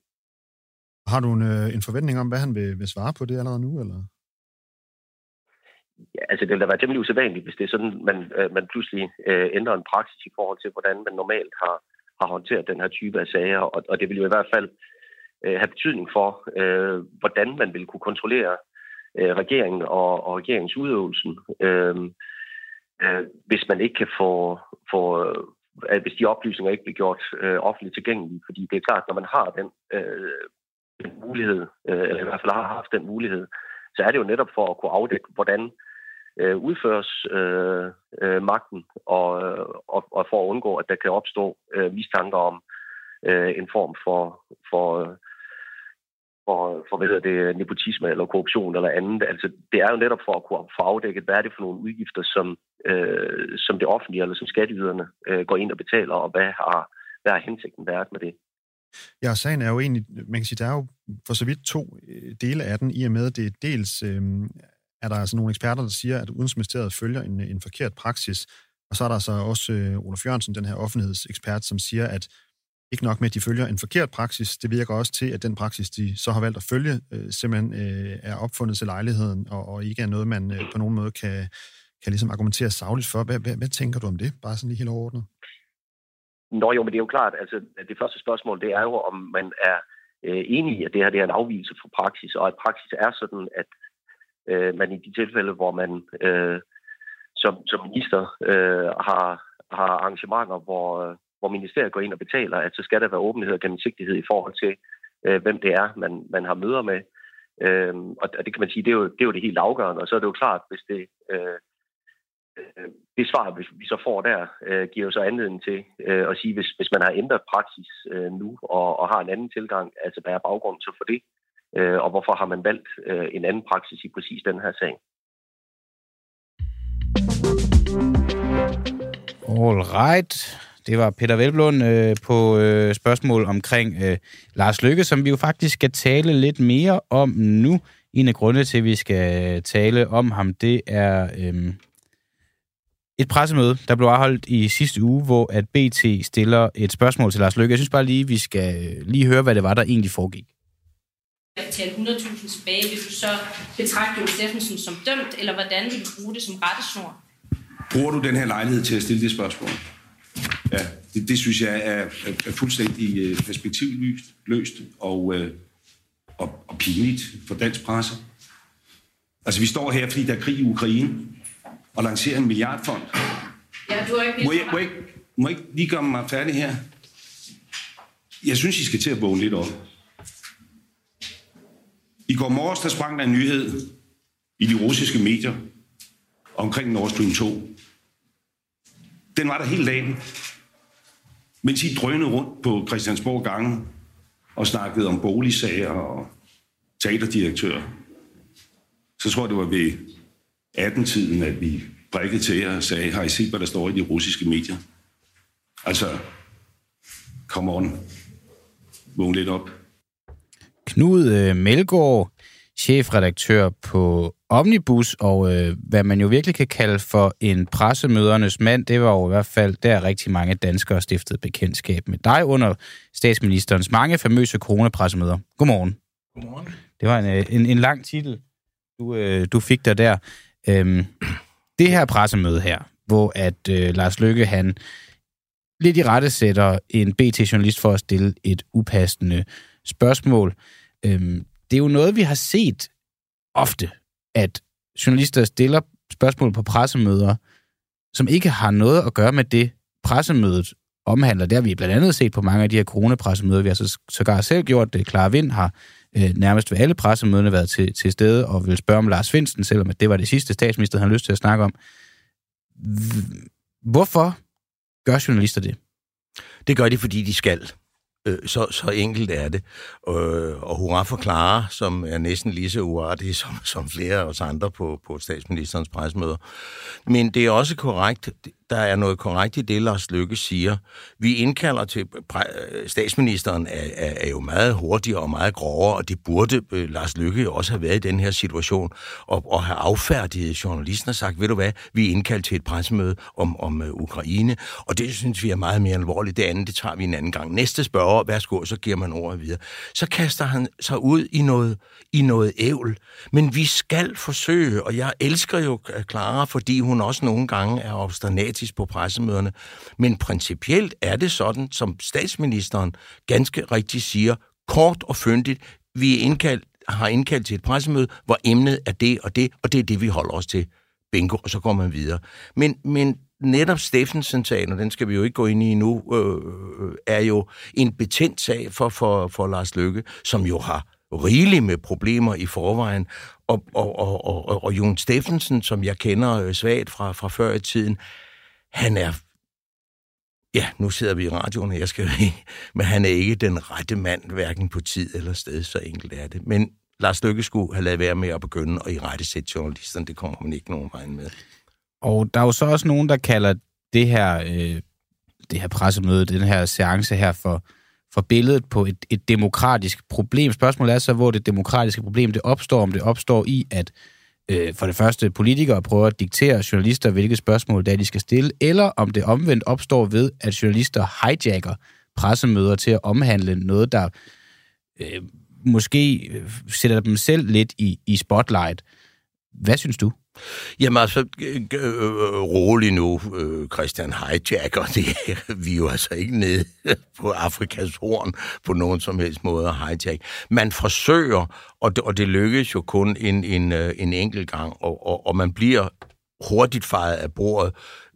Speaker 8: Har du en, øh, en forventning om, hvad han vil, vil svare på det allerede nu, eller?
Speaker 7: Ja, altså det vil da være temmelig usædvanligt, hvis det er sådan, man, øh, man pludselig øh, ændrer en praksis i forhold til, hvordan man normalt har, har håndteret den her type af sager, og, og det vil jo i hvert fald øh, have betydning for, øh, hvordan man vil kunne kontrollere øh, regeringen og, og regeringsudøvelsen, øh, øh, hvis man ikke kan få, få øh, hvis de oplysninger ikke bliver gjort øh, offentligt tilgængelige. Fordi det er klart, når man har den, øh, den mulighed, øh, eller i hvert fald har haft den mulighed, så er det jo netop for at kunne afdække, hvordan øh, Øh, udføres øh, øh, magten, og, øh, og, og for at undgå, at der kan opstå øh, mistanker om øh, en form for, for, for, for hvad hedder det, nepotisme eller korruption eller andet. Altså, det er jo netop for at kunne få afdækket, hvad er det for nogle udgifter, som, øh, som det offentlige eller som skatteyderne øh, går ind og betaler, og hvad har, hvad har hensigten været med det.
Speaker 8: Ja, sagen er jo egentlig, man kan sige, der er jo for så vidt to øh, dele af den, i og med, at det er dels øh, er der altså nogle eksperter, der siger, at Udenrigsministeriet følger en, en forkert praksis, og så er der så også øh, Olof Jørgensen, den her offentlighedsekspert, som siger, at ikke nok med, at de følger en forkert praksis, det virker også til, at den praksis, de så har valgt at følge, øh, simpelthen øh, er opfundet til lejligheden, og, og ikke er noget, man øh, på nogen måde kan, kan ligesom argumentere savligt for. Hvad, hvad, hvad tænker du om det? Bare sådan lige helt overordnet.
Speaker 7: Nå jo, men det er jo klart, altså det første spørgsmål, det er jo, om man er øh, enig i, at det her det er en afvielse fra praksis, og at praksis er sådan, at øh, man i de tilfælde, hvor man øh, som, som minister øh, har, har arrangementer, hvor, hvor ministeriet går ind og betaler, at så skal der være åbenhed og gennemsigtighed i forhold til, øh, hvem det er, man, man har møder med. Øh, og det kan man sige, det er, jo, det er jo det helt afgørende. Og så er det jo klart, hvis det, øh, øh, det svar, hvis vi så får der, øh, giver jo så anledning til øh, at sige, hvis, hvis man har ændret praksis øh, nu og, og har en anden tilgang, altså hvad er baggrunden så for det? Øh, og hvorfor har man valgt øh, en anden praksis i præcis den her sag.
Speaker 1: All right. Det var Peter Velblund øh, på øh, spørgsmål omkring øh, Lars Lykke, som vi jo faktisk skal tale lidt mere om nu. En af grundene til, at vi skal tale om ham, det er øh, et pressemøde, der blev afholdt i sidste uge, hvor at BT stiller et spørgsmål til Lars Lykke. Jeg synes bare lige, vi skal øh, lige høre, hvad det var, der egentlig foregik.
Speaker 9: Tale 100.000 tilbage, vil du så betragte Jon Steffensen som dømt, eller hvordan vil du bruge det som rettesnor?
Speaker 3: Bruger du den her lejlighed til at stille det spørgsmål? Ja, det, det synes jeg er, er, er fuldstændig øh, perspektivløst løst og, øh, og, og pinligt for dansk presse. Altså, vi står her, fordi der er krig i Ukraine, og lancerer en milliardfond.
Speaker 9: Ja, du har ikke
Speaker 3: Må jeg, må, jeg, må jeg ikke lige gøre mig færdig her? Jeg synes, I skal til at vågne lidt op. I går morges, der sprang der en nyhed i de russiske medier omkring Nord Stream 2. Den var der hele dagen. Mens I drønede rundt på Christiansborg gange og snakkede om boligsager og teaterdirektører. Så tror jeg, det var ved 18-tiden, at vi prikkede til jer og sagde, har I set, hvad der står i de russiske medier? Altså, come on. Vågn lidt op.
Speaker 1: Knud øh, Melgaard, chefredaktør på Omnibus, og øh, hvad man jo virkelig kan kalde for en pressemødernes mand, det var jo i hvert fald, der rigtig mange danskere stiftede bekendtskab med dig under statsministerens mange famøse coronapressemøder. Godmorgen.
Speaker 10: Godmorgen.
Speaker 1: Det var en, øh, en, en lang titel, du, øh, du fik der der. Øhm, det her pressemøde her, hvor at øh, Lars Lykke, han lidt i rette sætter en BT-journalist for at stille et upassende spørgsmål. Øhm, det er jo noget, vi har set ofte, at journalister stiller spørgsmål på pressemøder, som ikke har noget at gøre med det, pressemødet omhandler. Det har vi blandt andet set på mange af de her coronapressemøder. Vi har så sågar selv gjort det. Clara Vind har øh, nærmest ved alle pressemøderne været til, til stede og vil spørge om Lars Finsen, selvom at det var det sidste statsminister, han havde lyst til at snakke om. Hvorfor gør journalister det?
Speaker 10: Det gør de, fordi de skal. Øh, så, så enkelt er det. Øh, og hurra for Clara, som er næsten lige så uartig som, som flere af os andre på, på statsministerens presmøder. Men det er også korrekt, der er noget korrekt i det, Lars Lykke siger. Vi indkalder til... Øh, statsministeren er, er, er jo meget hurtigere og meget grovere, og det burde øh, Lars Lykke også have været i den her situation, og, og have affærdiget journalisten og sagt, ved du hvad, vi er indkaldt til et pressemøde om, om uh, Ukraine, og det synes vi er meget mere alvorligt. Det andet, det tager vi en anden gang. Næste spørger, værsgo, så giver man ordet videre. Så kaster han sig ud i noget, i noget ævl. Men vi skal forsøge, og jeg elsker jo Clara, fordi hun også nogle gange er obstinat dramatisk på pressemøderne. Men principielt er det sådan, som statsministeren ganske rigtigt siger, kort og fyndigt, vi er indkaldt, har indkaldt til et pressemøde, hvor emnet er det og det, og det er det, vi holder os til. Bingo, og så går man videre. Men, men netop Steffensen-sagen, og den skal vi jo ikke gå ind i nu, øh, øh er jo en betændt sag for, for, for Lars Løkke, som jo har rigeligt med problemer i forvejen. Og, og, og, og, og Jon Steffensen, som jeg kender øh, svagt fra, fra før i tiden, han er Ja, nu sidder vi i radioen, og jeg skal men han er ikke den rette mand, hverken på tid eller sted, så enkelt er det. Men Lars Løkke skulle have lavet være med at begynde at i rette sætte journalisterne, det kommer man ikke nogen vej med.
Speaker 1: Og der er jo så også nogen, der kalder det her, øh, det her pressemøde, den her seance her for, for billedet på et, et demokratisk problem. Spørgsmålet er så, hvor det demokratiske problem det opstår, om det opstår i, at øh, Øh, for det første politikere prøver at diktere journalister, hvilke spørgsmål der de skal stille, eller om det omvendt opstår ved, at journalister hijacker pressemøder til at omhandle noget, der øh, måske øh, sætter dem selv lidt i, i spotlight. Hvad synes du?
Speaker 10: Jamen altså, øh, øh, rolig nu, øh, Christian Hijacker. Det vi er jo altså ikke nede på Afrikas horn på nogen som helst måde at hijack. Man forsøger, og det, og det lykkes jo kun en, en, øh, en enkelt gang, og, og, og man bliver hurtigt fejret af bordet,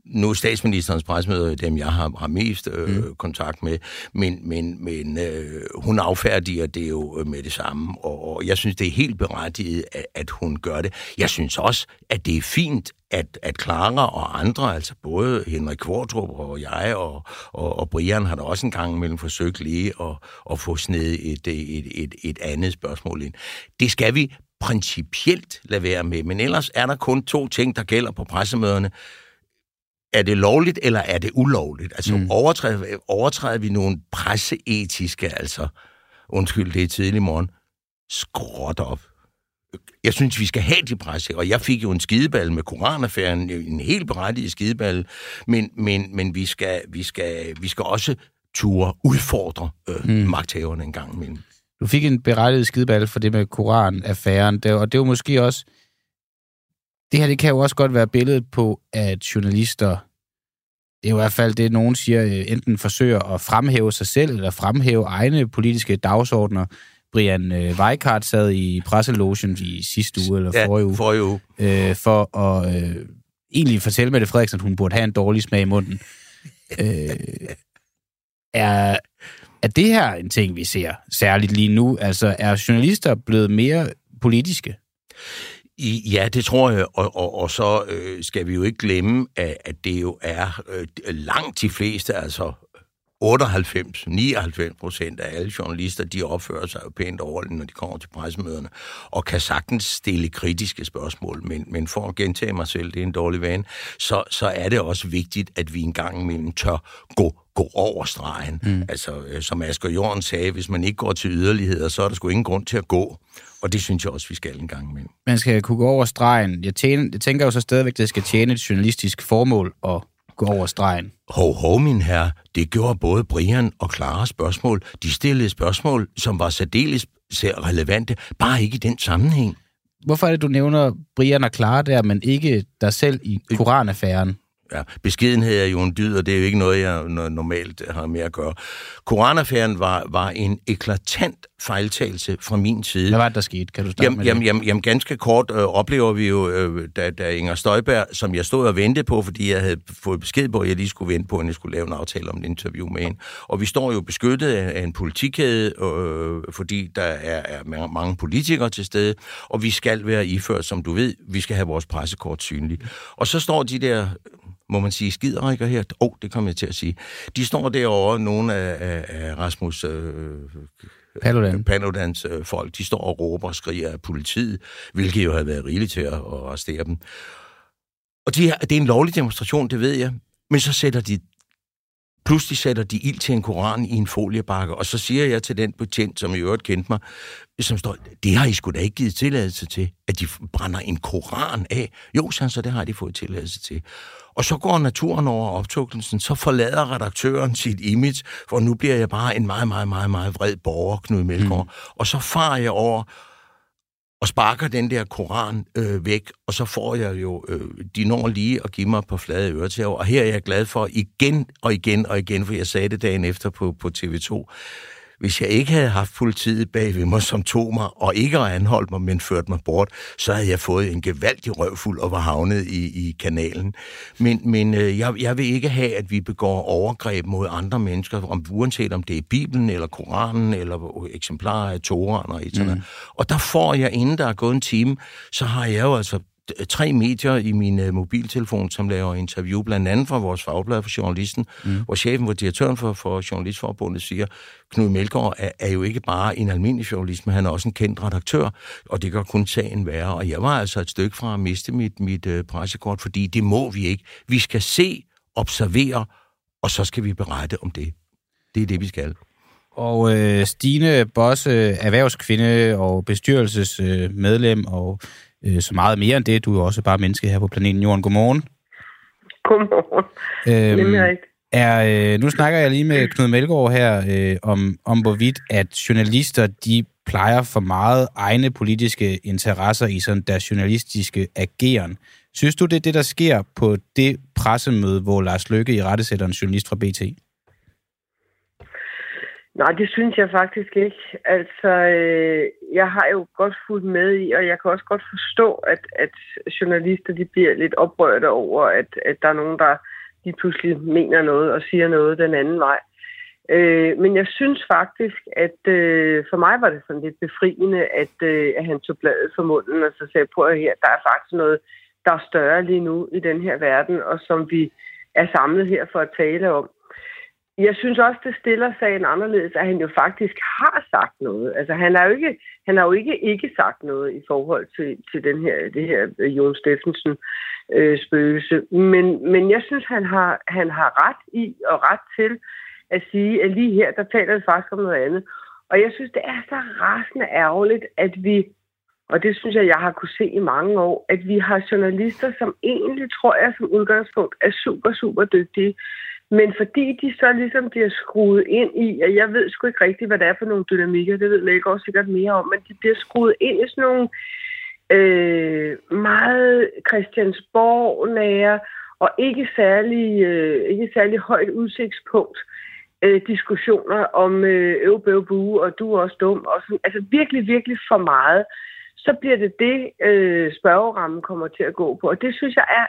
Speaker 10: nu er statsministerens presmøder dem, jeg har, har mest øh, mm. kontakt med, men, men, men øh, hun affærdiger det jo med det samme, og, og jeg synes, det er helt berettiget, at, at hun gør det. Jeg synes også, at det er fint, at, at Clara og andre, altså både Henrik Kvartrup og jeg og, og, og Brian, har da også en gang imellem forsøgt lige at, at få sned et, et, et, et andet spørgsmål ind. Det skal vi principielt lade være med, men ellers er der kun to ting, der gælder på pressemøderne er det lovligt, eller er det ulovligt? Altså, mm. overtræder, overtræder vi nogle presseetiske, altså, undskyld, det er tidlig morgen, skråt op. Jeg synes, vi skal have de presse, og jeg fik jo en skideball med Koranaffæren, en helt berettiget skideball, men, men, men vi, skal, vi, skal, vi skal også ture udfordre øh, mm. magthaverne en gang imellem.
Speaker 1: Du fik en berettiget skideball for det med Koran-affæren, og det var måske også det her det kan jo også godt være billedet på, at journalister, det er jo i hvert fald det, nogen siger, øh, enten forsøger at fremhæve sig selv, eller fremhæve egne politiske dagsordner. Brian øh, Weikart sad i presselogen i sidste uge, eller forrige uge,
Speaker 10: forrige uge.
Speaker 1: Øh, for at øh, egentlig fortælle Mette Frederiksen, at hun burde have en dårlig smag i munden. øh, er, er det her en ting, vi ser særligt lige nu? Altså, er journalister blevet mere politiske?
Speaker 10: I, ja, det tror jeg, og, og, og så øh, skal vi jo ikke glemme, at, at det jo er øh, langt de fleste, altså 98, 99 procent af alle journalister, de opfører sig jo pænt overholdende, når de kommer til pressemøderne, og kan sagtens stille kritiske spørgsmål. Men, men for at gentage mig selv, det er en dårlig vane, så, så er det også vigtigt, at vi en gang imellem tør gå gå over stregen. Mm. Altså, øh, som Asger Jorden sagde, hvis man ikke går til yderligheder, så er der sgu ingen grund til at gå. Og det synes jeg også, vi skal en gang imellem.
Speaker 1: Man skal kunne gå over stregen. Jeg, tjener, jeg tænker jo så stadigvæk, at det skal tjene et journalistisk formål at gå over stregen.
Speaker 10: Hov, hov, min herre. Det gjorde både Brian og Clara spørgsmål. De stillede spørgsmål, som var særdeles relevante, bare ikke i den sammenhæng.
Speaker 1: Hvorfor er det, du nævner Brian og Clara der, men ikke dig selv i Koranaffæren?
Speaker 10: Ja, beskedenhed er jo en dyd, og det er jo ikke noget, jeg normalt har med at gøre. Koranaffæren var, var en eklatant fejltagelse fra min side.
Speaker 1: Hvad var det, der skete? Kan du starte
Speaker 10: jamen,
Speaker 1: med
Speaker 10: jamen, jamen, jamen, ganske kort øh, oplever vi jo, øh, da, da Inger Støjberg, som jeg stod og ventede på, fordi jeg havde fået besked på, at jeg lige skulle vente på, at jeg skulle lave en aftale om et interview med hende. Og vi står jo beskyttet af, af en politikæde, øh, fordi der er, er mange politikere til stede, og vi skal være iført, som du ved, vi skal have vores pressekort synligt. Og så står de der må man sige skiderikker her? Åh, oh, det kommer jeg til at sige. De står derovre, nogle af, af, af Rasmus øh,
Speaker 1: Paludan.
Speaker 10: Paludans øh, folk, de står og råber og skriger af politiet, hvilket jo havde været rigeligt til at, at arrestere dem. Og de, det er en lovlig demonstration, det ved jeg, men så sætter de Pludselig sætter de ild til en koran i en foliebakke, og så siger jeg til den betjent, som i øvrigt kendte mig, som står, det har I sgu da ikke givet tilladelse til, at de brænder en koran af. Jo, så, så det har de fået tilladelse til. Og så går naturen over optugtelsen, så forlader redaktøren sit image, for nu bliver jeg bare en meget, meget, meget, meget vred borger, Knud Melgaard. Mm. Og så farer jeg over og sparker den der koran øh, væk, og så får jeg jo, øh, de når lige at give mig på flade øretæver, og her er jeg glad for igen og igen og igen, for jeg sagde det dagen efter på, på TV2, hvis jeg ikke havde haft politiet bag ved mig, som tog mig, og ikke har anholdt mig, men ført mig bort, så havde jeg fået en gevaldig røvfuld og var havnet i, i kanalen. Men, men øh, jeg, jeg vil ikke have, at vi begår overgreb mod andre mennesker, om, uanset om det er Bibelen, eller Koranen, eller eksemplarer af Toran og et mm. Og der får jeg, inden der er gået en time, så har jeg jo altså tre medier i min uh, mobiltelefon, som laver interview, blandt andet fra vores fagblad for journalisten, mm. hvor chefen, hvor direktøren for, for Journalistforbundet siger, Knud Melgaard er, er jo ikke bare en almindelig journalist, men han er også en kendt redaktør, og det gør kun sagen værre. Og jeg var altså et stykke fra at miste mit, mit uh, pressekort, fordi det må vi ikke. Vi skal se, observere, og så skal vi berette om det. Det er det, vi skal.
Speaker 1: Og øh, Stine Bosse, erhvervskvinde og bestyrelsesmedlem og øh, så meget mere end det. Du er jo også bare menneske her på planeten Jorden. Godmorgen.
Speaker 11: Godmorgen.
Speaker 1: Øhm, er, øh, nu snakker jeg lige med Knud Melgaard her øh, om, om, hvorvidt at journalister, de plejer for meget egne politiske interesser i sådan der journalistiske ageren. Synes du, det er det, der sker på det pressemøde, hvor Lars Løkke i rette sætter en journalist fra BT?
Speaker 11: Nej, det synes jeg faktisk ikke. Altså, øh, jeg har jo godt fulgt med i, og jeg kan også godt forstå, at, at journalister de bliver lidt oprørte over, at, at der er nogen, der de pludselig mener noget og siger noget den anden vej. Øh, men jeg synes faktisk, at øh, for mig var det sådan lidt befriende, at, øh, at han tog bladet for munden og så sagde, prøv her, der er faktisk noget, der er større lige nu i den her verden, og som vi er samlet her for at tale om. Jeg synes også, det stiller sagen anderledes, at han jo faktisk har sagt noget. Altså, han har jo ikke, han har jo ikke, ikke sagt noget i forhold til, til den her, det her øh, Jon Steffensen øh, spøgelse. Men, men jeg synes, han har, han har ret i og ret til at sige, at lige her, der taler det faktisk om noget andet. Og jeg synes, det er så rasende ærgerligt, at vi, og det synes jeg, jeg har kunne se i mange år, at vi har journalister, som egentlig, tror jeg, som udgangspunkt er super, super dygtige. Men fordi de så ligesom bliver skruet ind i, og jeg ved sgu ikke rigtigt, hvad det er for nogle dynamikker, det ved jeg også sikkert mere om, men de bliver skruet ind i sådan nogle øh, meget Christiansborg-nære og ikke særlig, øh, ikke særlig højt udsigtspunkt øh, diskussioner om øh, bue og du er også dum, og sådan, altså virkelig, virkelig for meget, så bliver det det, øh, spørgerammen kommer til at gå på. Og det synes jeg er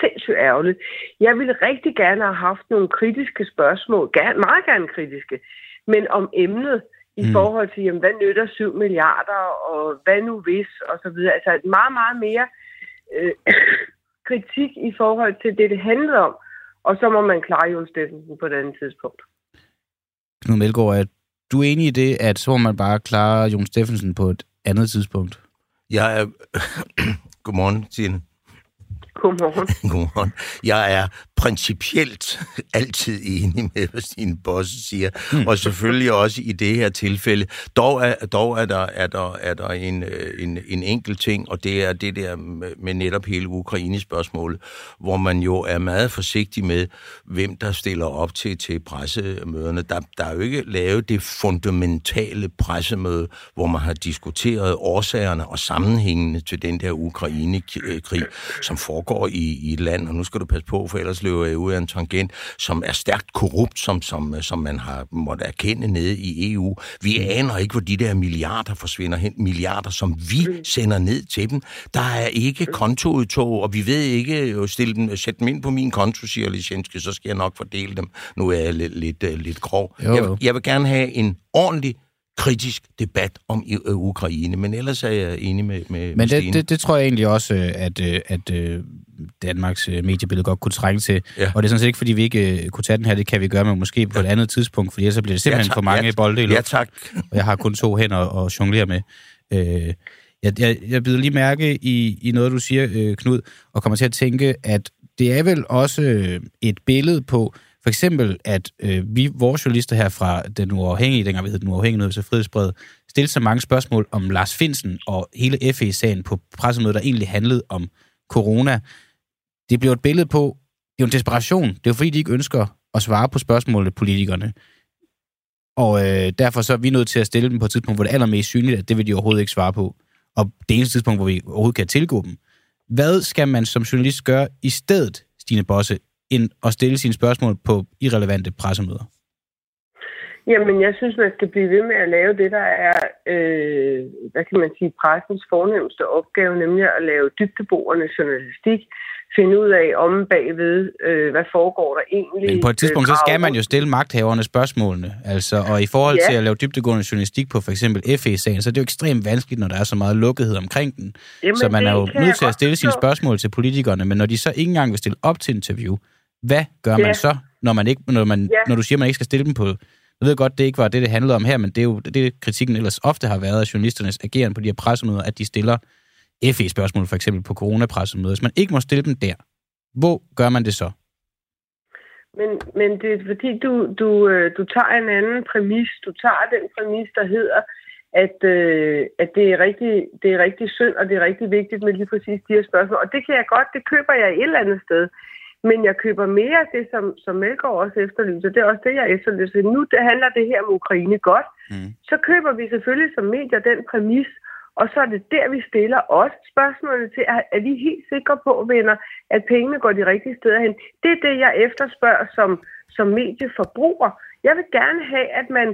Speaker 11: sindssygt ærgerligt. Jeg ville rigtig gerne have haft nogle kritiske spørgsmål, gerne, meget gerne kritiske, men om emnet i mm. forhold til, jamen, hvad nytter 7 milliarder, og hvad nu hvis, og så videre. Altså et meget, meget mere øh, kritik i forhold til det, det handlede om, og så må man klare Jon Steffensen på et andet tidspunkt.
Speaker 1: Knud Melgaard, er du enig i det, at så må man bare klare Jon Steffensen på et andet tidspunkt?
Speaker 10: Jeg er... Godmorgen, Tine.
Speaker 11: Godmorgen.
Speaker 10: Godmorgen. Jeg er principielt altid enig med, hvad Stine Bosse siger, mm. og selvfølgelig også i det her tilfælde. Dog er, dog er der, er der, er der en, øh, en, en enkelt ting, og det er det der med, med netop hele Ukraine-spørgsmålet, hvor man jo er meget forsigtig med, hvem der stiller op til, til pressemøderne. Der, der er jo ikke lavet det fundamentale pressemøde, hvor man har diskuteret årsagerne og sammenhængene til den der Ukraine-krig, som foregår i, i et land, og nu skal du passe på, for ellers løber jeg ud af en tangent, som er stærkt korrupt, som, som, som man har måttet erkende nede i EU. Vi mm. aner ikke, hvor de der milliarder forsvinder hen. Milliarder, som vi mm. sender ned til dem. Der er ikke mm. kontoudtog, og vi ved ikke, jo stille dem, sætte dem ind på min konto, siger Lisjenske, så skal jeg nok fordele dem. Nu er jeg lidt, lidt, øh, lidt grov.
Speaker 1: Jo, jo.
Speaker 10: Jeg, jeg vil gerne have en ordentlig kritisk debat om øh, Ukraine, men ellers er jeg enig med, med
Speaker 1: Men det, det, det tror jeg egentlig også, øh, at, øh, at, Danmarks mediebillede godt kunne trænge til.
Speaker 10: Ja.
Speaker 1: Og det er sådan set ikke, fordi vi ikke kunne tage den her, det kan vi gøre, men måske på et andet tidspunkt, fordi ellers så bliver det simpelthen
Speaker 10: Ja, tak.
Speaker 1: for mange
Speaker 10: Ja,
Speaker 1: bolde i
Speaker 10: ja,
Speaker 1: luften.
Speaker 10: tak.
Speaker 1: Og jeg har kun to hænder at jonglere med. Øh, jeg, jeg, jeg bider lige mærke i, i noget, du siger, øh, Knud, og kommer til at tænke, at det er vel også et billede på, for eksempel, at øh, vi, vores journalister her fra Den Uafhængige, dengang vi hed Den Uafhængige Nyheds- og Frihedsbred, stillede så mange spørgsmål om Lars Finsen og hele FE-sagen på pressemødet, der egentlig handlede om corona. Det blev et billede på, det er jo en desperation. Det er jo fordi, de ikke ønsker at svare på spørgsmålene, politikerne. Og øh, derfor så er vi nødt til at stille dem på et tidspunkt, hvor det er allermest synligt, at det vil de overhovedet ikke svare på. Og det eneste tidspunkt, hvor vi overhovedet kan tilgå dem. Hvad skal man som journalist gøre i stedet, Stine Bosse, end at stille sine spørgsmål på irrelevante pressemøder?
Speaker 11: Jamen, jeg synes, man skal blive ved med at lave det, der er, øh, hvad kan man sige, pressens fornemmeste opgave, nemlig at lave dybdeboerne journalistik, finde ud af om bagved, øh, hvad foregår der egentlig.
Speaker 1: Men på et tidspunkt, så skal
Speaker 11: øh,
Speaker 1: man jo stille magthaverne spørgsmålene. Altså, og i forhold
Speaker 11: Ja.
Speaker 1: til at lave dybdegående journalistik på for eksempel FE-sagen, så er det jo ekstremt vanskeligt, når der er så meget lukkethed omkring den.
Speaker 11: Jamen,
Speaker 1: så man er jo nødt til at stille sine spørgsmål til politikerne, men når de så ikke engang vil stille op til interview, hvad gør
Speaker 11: Ja.
Speaker 1: man så, når, man ikke, når, man,
Speaker 11: Ja.
Speaker 1: når du siger, at man ikke skal stille dem på... Jeg ved godt, det ikke var det, det handlede om her, men det er jo det, kritikken ellers ofte har været af journalisternes ageren på de her pressemøder, at de stiller FE-spørgsmål for eksempel på coronapressemøder. Hvis man ikke må stille dem der, hvor gør man det så?
Speaker 11: Men, men det er fordi, du, du, øh, du tager en anden præmis. Du tager den præmis, der hedder, at, øh, at det, er rigtig, det er rigtig synd, og det er rigtig vigtigt med lige præcis de her spørgsmål. Og det kan jeg godt, det køber jeg et eller andet sted. Men jeg køber mere af det, som, som Melgaard også efterlyser. Det er også det, jeg efterlyser. Nu det handler det her om Ukraine godt.
Speaker 1: Mm.
Speaker 11: Så køber vi selvfølgelig som medier den præmis, og så er det der, vi stiller også spørgsmålene til, er, er vi helt sikre på, venner, at pengene går de rigtige steder hen? Det er det, jeg efterspørger som, som medieforbruger. Jeg vil gerne have, at man,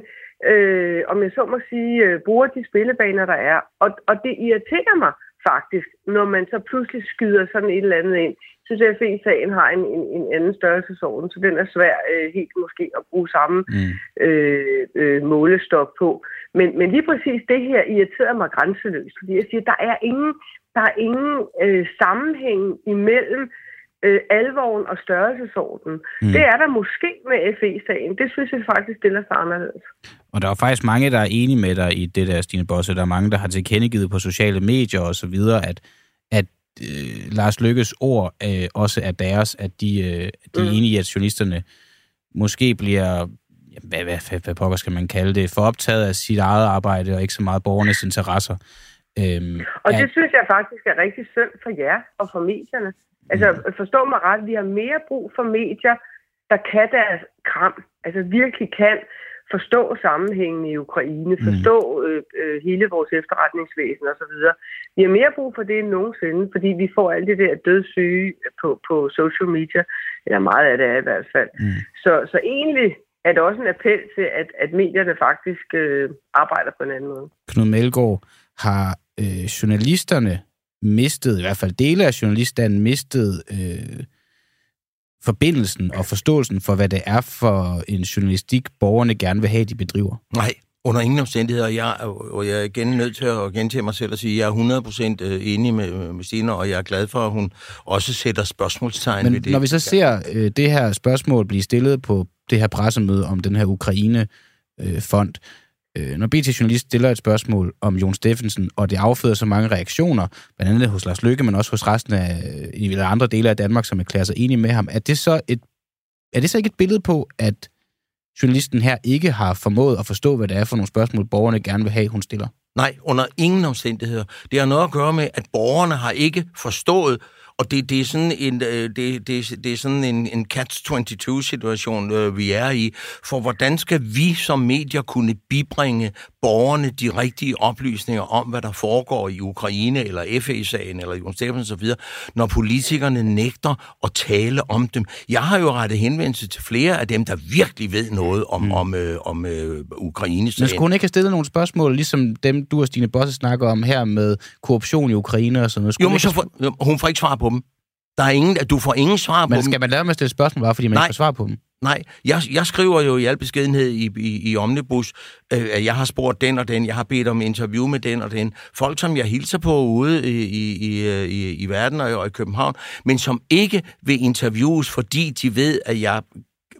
Speaker 11: øh, om jeg så må sige, øh, bruger de spillebaner, der er. Og, og det irriterer mig faktisk, når man så pludselig skyder sådan et eller andet ind. Jeg synes, at FE-sagen har en, en, en anden størrelsesorden, så den er svær øh, helt måske at bruge samme
Speaker 1: Mm.
Speaker 11: øh, øh, målestok på. Men, men lige præcis det her irriterer mig grænseløst, fordi jeg siger, der er ingen, der er ingen øh, sammenhæng imellem øh, alvoren og størrelsesorden.
Speaker 1: Mm.
Speaker 11: Det er der måske med FE-sagen. Det synes jeg faktisk stiller sig anderledes.
Speaker 1: Og der er faktisk mange, der er enige med dig i det der, Stine Bosse. Der er mange, der har tilkendegivet på sociale medier og så videre, at, at øh, Lars Lykkes ord øh, også er deres, at de, øh, de er
Speaker 11: Mm.
Speaker 1: enige i, at journalisterne måske bliver, hvad, hvad, hvad, hvad pokker skal man kalde det, for optaget af sit eget arbejde og ikke så meget borgernes interesser. Øhm,
Speaker 11: Og
Speaker 1: at,
Speaker 11: det synes jeg faktisk er rigtig synd for jer og for medierne. Altså, forstå mig ret, vi har mere brug for medier, der kan deres kram, altså virkelig kan forstå sammenhængen i Ukraine, forstå øh, øh, hele vores efterretningsvæsen osv. Vi har mere brug for det end nogensinde, fordi vi får alt det der dødssyge på, på social media, eller meget af det er i hvert fald.
Speaker 1: Mm.
Speaker 11: Så, så egentlig er det også en appel til, at, at medierne faktisk øh, arbejder på en anden måde.
Speaker 1: Knud Melgaard, har øh, journalisterne mistet, i hvert fald dele af journaliststanden mistet øh, forbindelsen og forståelsen for, hvad det er for en journalistik, borgerne gerne vil have, de bedriver.
Speaker 10: Nej, under ingen omstændigheder. Jeg, og jeg er igen nødt til at gentage mig selv og sige, at jeg er 100% enig med, med Stine, og jeg er glad for, at hun også sætter spørgsmålstegn ved
Speaker 1: Men
Speaker 10: det.
Speaker 1: når vi så ser øh, det her spørgsmål blive stillet på det her pressemøde om den her Ukraine-fond, øh, øh, når BT-journalist stiller et spørgsmål om Jon Steffensen, og det afføder så mange reaktioner, blandt andet hos Lars Løkke, men også hos resten af i eller andre dele af Danmark, som erklærer sig enige med ham, er det så et, er det så ikke et billede på, at journalisten her ikke har formået at forstå, hvad det er for nogle spørgsmål, borgerne gerne vil have, hun stiller?
Speaker 10: Nej, under ingen omstændigheder. Det har noget at gøre med, at borgerne har ikke forstået, og det, det er sådan en, øh, det, det, det er sådan en, en catch-22-situation, øh, vi er i. For hvordan skal vi som medier kunne bibringe borgerne de rigtige oplysninger om, hvad der foregår i Ukraine, eller FE-sagen, eller Jon Steffensen osv., når politikerne nægter at tale om dem? Jeg har jo rettet henvendelse til flere af dem, der virkelig ved noget om, mm. om, øh, om øh, Ukraine-sagen.
Speaker 1: Men skulle hun ikke have stillet nogle spørgsmål, ligesom dem, du og Stine Bosse snakker om her med korruption i Ukraine og sådan noget? Skulle
Speaker 10: Jo,
Speaker 1: hun
Speaker 10: men så får, hun får ikke svar på dem. Der er ingen, du får ingen svar på
Speaker 1: Men
Speaker 10: dem.
Speaker 1: skal man lade med at stille spørgsmål, bare fordi man
Speaker 10: Nej.
Speaker 1: ikke får svar på dem?
Speaker 10: Nej, jeg, jeg skriver jo i al beskedenhed i, i, i Omnibus, øh, at jeg har spurgt den og den, jeg har bedt om interview med den og den. Folk, som jeg hilser på ude i, i, i, øh, i, verden og i, og i København, men som ikke vil interviews, fordi de ved, at jeg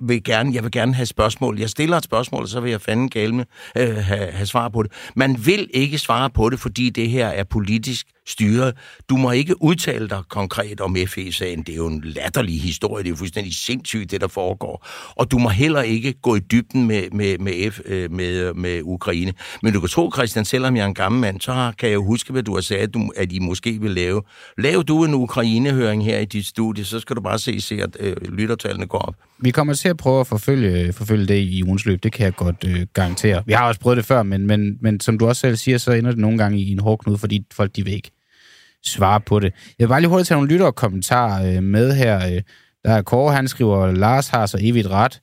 Speaker 10: vil gerne, jeg vil gerne have spørgsmål. Jeg stiller et spørgsmål, og så vil jeg fanden galme øh, have, have svar på det. Man vil ikke svare på det, fordi det her er politisk styret. Du må ikke udtale dig konkret om FE-sagen. Det er jo en latterlig historie. Det er jo fuldstændig sindssygt, det der foregår. Og du må heller ikke gå i dybden med, med, med, F, øh, med, med Ukraine. Men du kan tro, Christian, selvom jeg er en gammel mand, så kan jeg jo huske, hvad du har sagt, at, du, at I måske vil lave. Lav du en Ukraine-høring her i dit studie, så skal du bare se, se at øh, lyttertallene går op.
Speaker 1: Vi kommer til at prøve at forfølge, forfølge det i ugens løb, det kan jeg godt øh, garantere. Vi har også prøvet det før, men, men, men som du også selv siger, så ender det nogle gange i en hård knude, fordi folk de vil ikke svare på det. Jeg vil bare lige hurtigt tage nogle lytterkommentarer øh, med her. Øh, der er Kåre, han skriver, Lars har så evigt ret.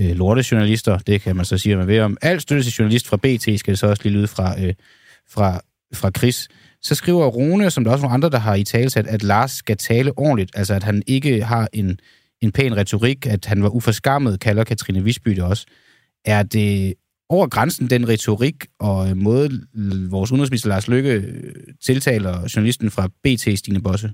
Speaker 1: Øh, lortejournalister, det kan man så sige, man ved om. Alt støtte til journalist fra BT skal det så også lige lyde fra, øh, fra, fra Chris. Så skriver Rune, som der er også nogle andre, der har i talesat, at Lars skal tale ordentligt, altså at han ikke har en, en pæn retorik, at han var uforskammet, kalder Katrine Visby det også. Er det over grænsen, den retorik og måde, l- vores udenrigsminister Lars Løkke øh, tiltaler journalisten fra BT, Stine Bosse?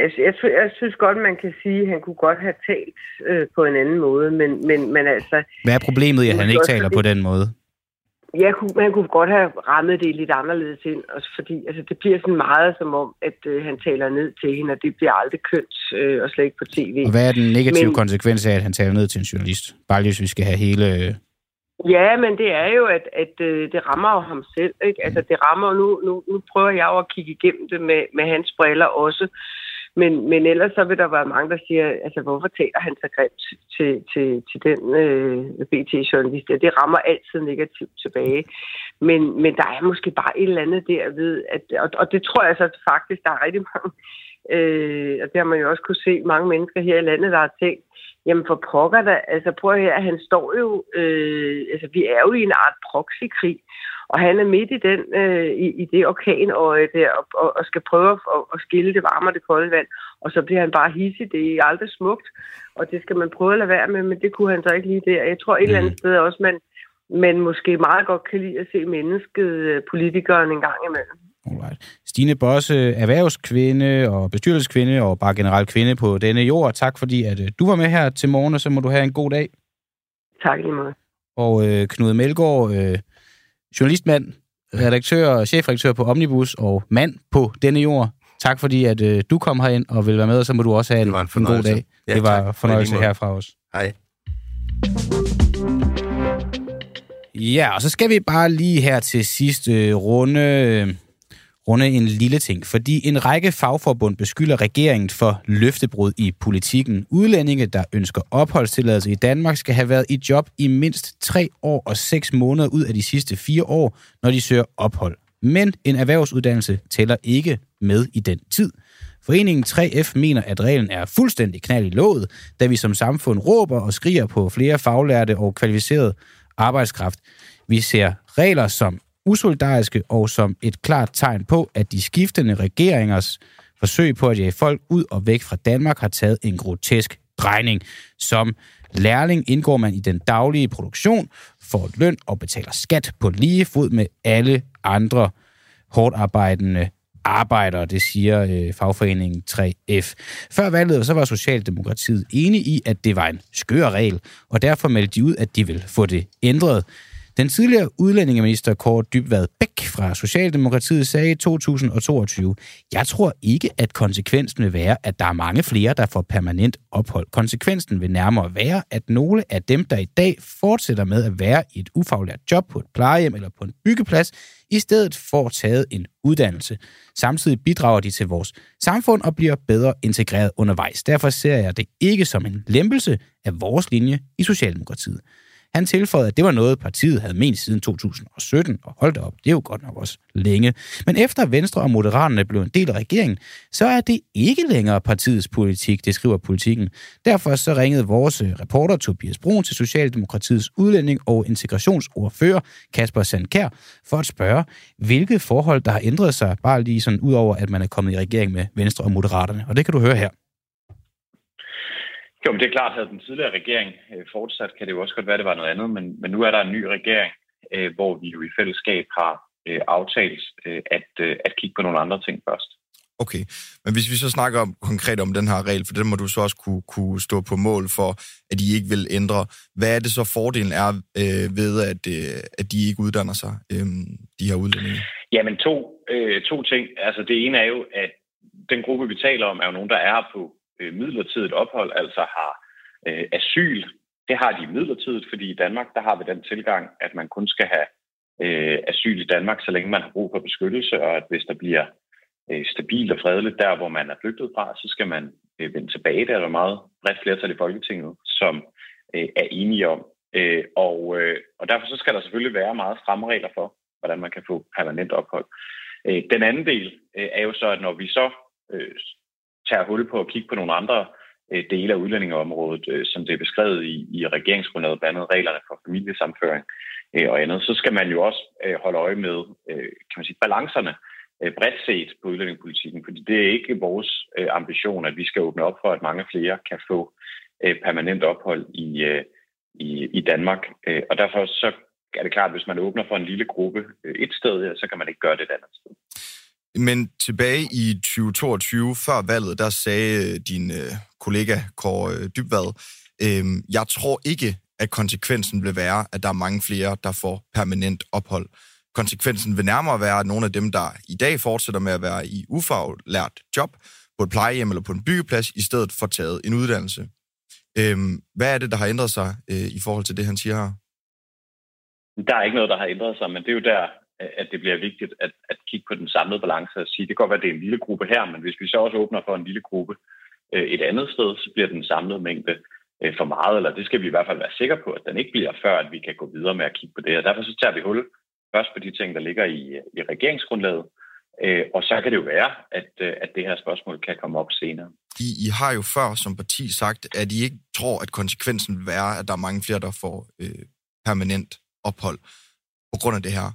Speaker 11: Altså, jeg, jeg synes godt, man kan sige, at han kunne godt have talt øh, på en anden måde, men, men, men altså,
Speaker 1: Hvad er problemet i, at han ikke taler på den måde?
Speaker 11: jeg kunne, man kunne godt have rammet det lidt anderledes ind, også fordi altså, det bliver sådan meget som om, at øh, han taler ned til hende, og det bliver aldrig kønt, øh, og slet ikke på tv.
Speaker 1: Og hvad er den negative
Speaker 11: Men-
Speaker 1: konsekvens af, at han taler ned til en journalist? Bare lige, hvis vi skal have hele...
Speaker 11: Ja, men det er jo, at, at øh, det rammer jo ham selv. Ikke? Altså, det rammer nu, nu, nu prøver jeg jo at kigge igennem det med, med hans briller også. Men, men ellers så vil der være mange, der siger, altså hvorfor taler han så grimt til, til, til den øh, BT-journalist? Ja, det rammer altid negativt tilbage. Men, men der er måske bare et eller andet der ved, at, og, og det tror jeg så faktisk, der er rigtig mange, øh, og det har man jo også kunne se mange mennesker her i landet, der har tænkt, Jamen for pokker da, altså prøv at høre, han står jo, øh, altså vi er jo i en art proxykrig, Og han er midt i den, øh, i, i det orkanøje der, og, og, og skal prøve at, at skille det varme og det kolde vand. Og så bliver han bare hissig. Det er aldrig smukt, og det skal man prøve at lade være med, men det kunne han så ikke lige der. Jeg tror et eller andet sted også, man, man måske meget godt kan lide at se mennesket, øh, politikeren en gang imellem.
Speaker 1: Alright. Stine Bosse, erhvervskvinde og bestyrelseskvinde og bare generelt kvinde på denne jord. Tak fordi, at øh, du var med her til morgen, og så må du have en god dag.
Speaker 11: Tak lige meget.
Speaker 1: Og øh, Knud Melgaard, øh, journalistmand, redaktør og chefredaktør på Omnibus og mand på denne jord. Tak fordi, at øh, du kom herind og vil være med, og så må du også have en,
Speaker 10: Det var en
Speaker 1: en, god
Speaker 10: fornøjelse.
Speaker 1: dag.
Speaker 10: Ja,
Speaker 1: det var
Speaker 10: tak.
Speaker 1: en fornøjelse herfra os.
Speaker 10: Hej.
Speaker 1: Ja, og så skal vi bare lige her til sidst øh, runde, øh, runde en lille ting, fordi en række fagforbund beskylder regeringen for løftebrud i politikken. Udlændinge, der ønsker opholdstilladelse i Danmark, skal have været i job i mindst tre år og seks måneder ud af de sidste fire år, når de søger ophold. Men en erhvervsuddannelse tæller ikke med i den tid. Foreningen 3F mener, at reglen er fuldstændig knald i låget, da vi som samfund råber og skriger på flere faglærte og kvalificerede arbejdskraft. Vi ser regler som usolidariske og som et klart tegn på, at de skiftende regeringers forsøg på at jage folk ud og væk fra Danmark har taget en grotesk drejning. Som lærling indgår man i den daglige produktion, får løn og betaler skat på lige fod med alle andre hårdt arbejdende arbejdere, det siger øh, fagforeningen 3F. Før valget så var Socialdemokratiet enige i, at det var en skør regel, og derfor meldte de ud, at de ville få det ændret. Den tidligere udlændingeminister Kåre Dybvad Bæk fra Socialdemokratiet sagde i 2022, jeg tror ikke, at konsekvensen vil være, at der er mange flere, der får permanent ophold. Konsekvensen vil nærmere være, at nogle af dem, der i dag fortsætter med at være i et ufaglært job på et plejehjem eller på en byggeplads, i stedet får taget en uddannelse. Samtidig bidrager de til vores samfund og bliver bedre integreret undervejs. Derfor ser jeg det ikke som en lempelse af vores linje i Socialdemokratiet. Han tilføjede, at det var noget, partiet havde ment siden 2017, og holdt op, det er jo godt nok også længe. Men efter Venstre og Moderaterne blev en del af regeringen, så er det ikke længere partiets politik, det skriver politikken. Derfor så ringede vores øh, reporter Tobias Brun til Socialdemokratiets udlænding og integrationsordfører Kasper Sandkær for at spørge, hvilke forhold der har ændret sig, bare lige sådan ud over, at man er kommet i regering med Venstre og Moderaterne. Og det kan du høre her.
Speaker 12: Jo, men det er klart, at den tidligere regering øh, fortsat, kan det jo også godt være, at det var noget andet, men, men nu er der en ny regering, øh, hvor vi jo i fællesskab har øh, aftalt øh, at, øh, at kigge på nogle andre ting først.
Speaker 13: Okay, men hvis vi så snakker om, konkret om den her regel, for den må du så også kunne, kunne stå på mål for, at de ikke vil ændre. Hvad er det så fordelen er øh, ved, at, øh, at de ikke uddanner sig, øh, de her udlændinge?
Speaker 12: Jamen to, øh, to ting. Altså det ene er jo, at den gruppe, vi taler om, er jo nogen, der er på øh, midlertidigt ophold, altså har øh, asyl. Det har de midlertidigt, fordi i Danmark, der har vi den tilgang, at man kun skal have øh, asyl i Danmark, så længe man har brug for beskyttelse, og at hvis der bliver øh, stabilt og fredeligt der, hvor man er flygtet fra, så skal man øh, vende tilbage. Der er der meget bredt flertal i Folketinget, som øh, er enige om. Øh, og, øh, og derfor så skal der selvfølgelig være meget stramme regler for, hvordan man kan få permanent ophold. Øh, den anden del øh, er jo så, at når vi så øh, tager hul på at kigge på nogle andre øh, dele af udlændingeområdet, øh, som det er beskrevet i, i regeringsgrundlaget, blandt andet reglerne for familiesamføring øh, og andet, så skal man jo også øh, holde øje med øh, kan man sige, balancerne øh, bredt set på udlændingepolitikken, fordi det er ikke vores øh, ambition, at vi skal åbne op for, at mange flere kan få øh, permanent ophold i, øh, i, i Danmark. Øh, og derfor så er det klart, at hvis man åbner for en lille gruppe øh, et sted, så kan man ikke gøre det et andet sted.
Speaker 13: Men tilbage i 2022, før valget, der sagde øh, din øh, kollega Kåre øh, Dybvad, øh, jeg tror ikke, at konsekvensen vil være, at der er mange flere, der får permanent ophold. Konsekvensen vil nærmere være, at nogle af dem, der i dag fortsætter med at være i ufaglært job på et plejehjem eller på en byggeplads, i stedet får taget en uddannelse. Øh, hvad er det, der har ændret sig øh, i forhold til det, han siger her?
Speaker 12: Der er ikke noget, der har ændret sig, men det er jo der, at det bliver vigtigt at, at kigge på den samlede balance og sige, det kan godt være, at det er en lille gruppe her, men hvis vi så også åbner for en lille gruppe øh, et andet sted, så bliver den samlede mængde øh, for meget, eller det skal vi i hvert fald være sikre på, at den ikke bliver, før at vi kan gå videre med at kigge på det. Og derfor så tager vi hul først på de ting, der ligger i, i regeringsgrundlaget, øh, og så kan det jo være, at, øh, at det her spørgsmål kan komme op senere.
Speaker 13: I, I har jo før som parti sagt, at I ikke tror, at konsekvensen vil være, at der er mange flere, der får øh, permanent ophold på grund af det her.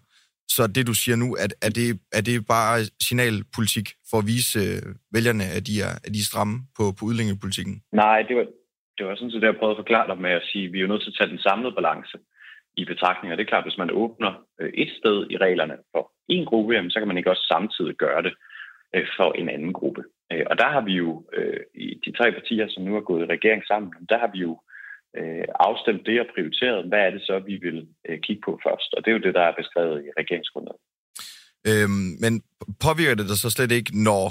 Speaker 13: Så det, du siger nu, at, er, det, er det bare signalpolitik for at vise øh, vælgerne, at de er, at de er stramme på, på udlændingepolitikken?
Speaker 12: Nej, det var, det var sådan set det, jeg prøvede at forklare dig med at sige, at vi er jo nødt til at tage den samlede balance i betragtning. Og det er klart, hvis man åbner øh, et sted i reglerne for en gruppe, jamen, så kan man ikke også samtidig gøre det øh, for en anden gruppe. Og der har vi jo, i de tre partier, som nu er gået i regering sammen, der har vi jo øh, afstemt det og prioriteret, hvad er det så, vi vil øh, kigge på først. Og det er jo det, der er beskrevet i regeringsgrundlaget.
Speaker 13: Øhm, men påvirker det dig så slet ikke, når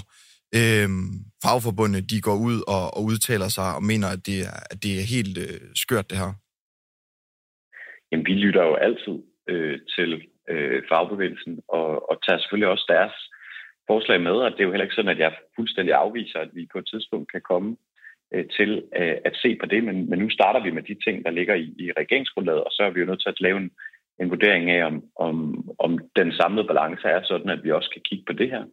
Speaker 13: øhm, fagforbundet de går ud og, og udtaler sig og mener, at det er, at det er helt øh, skørt, det her?
Speaker 12: Jamen, vi lytter jo altid øh, til øh, fagbevægelsen og, og tager selvfølgelig også deres forslag med, og det er jo heller ikke sådan, at jeg fuldstændig afviser, at vi på et tidspunkt kan komme Øh, til øh, at se på det, men, men nu starter vi med de ting, der ligger i, i regeringsgrundlaget, og så er vi jo nødt til at lave en, en vurdering af, om, om, om den samlede balance er sådan, at vi også kan kigge på det her.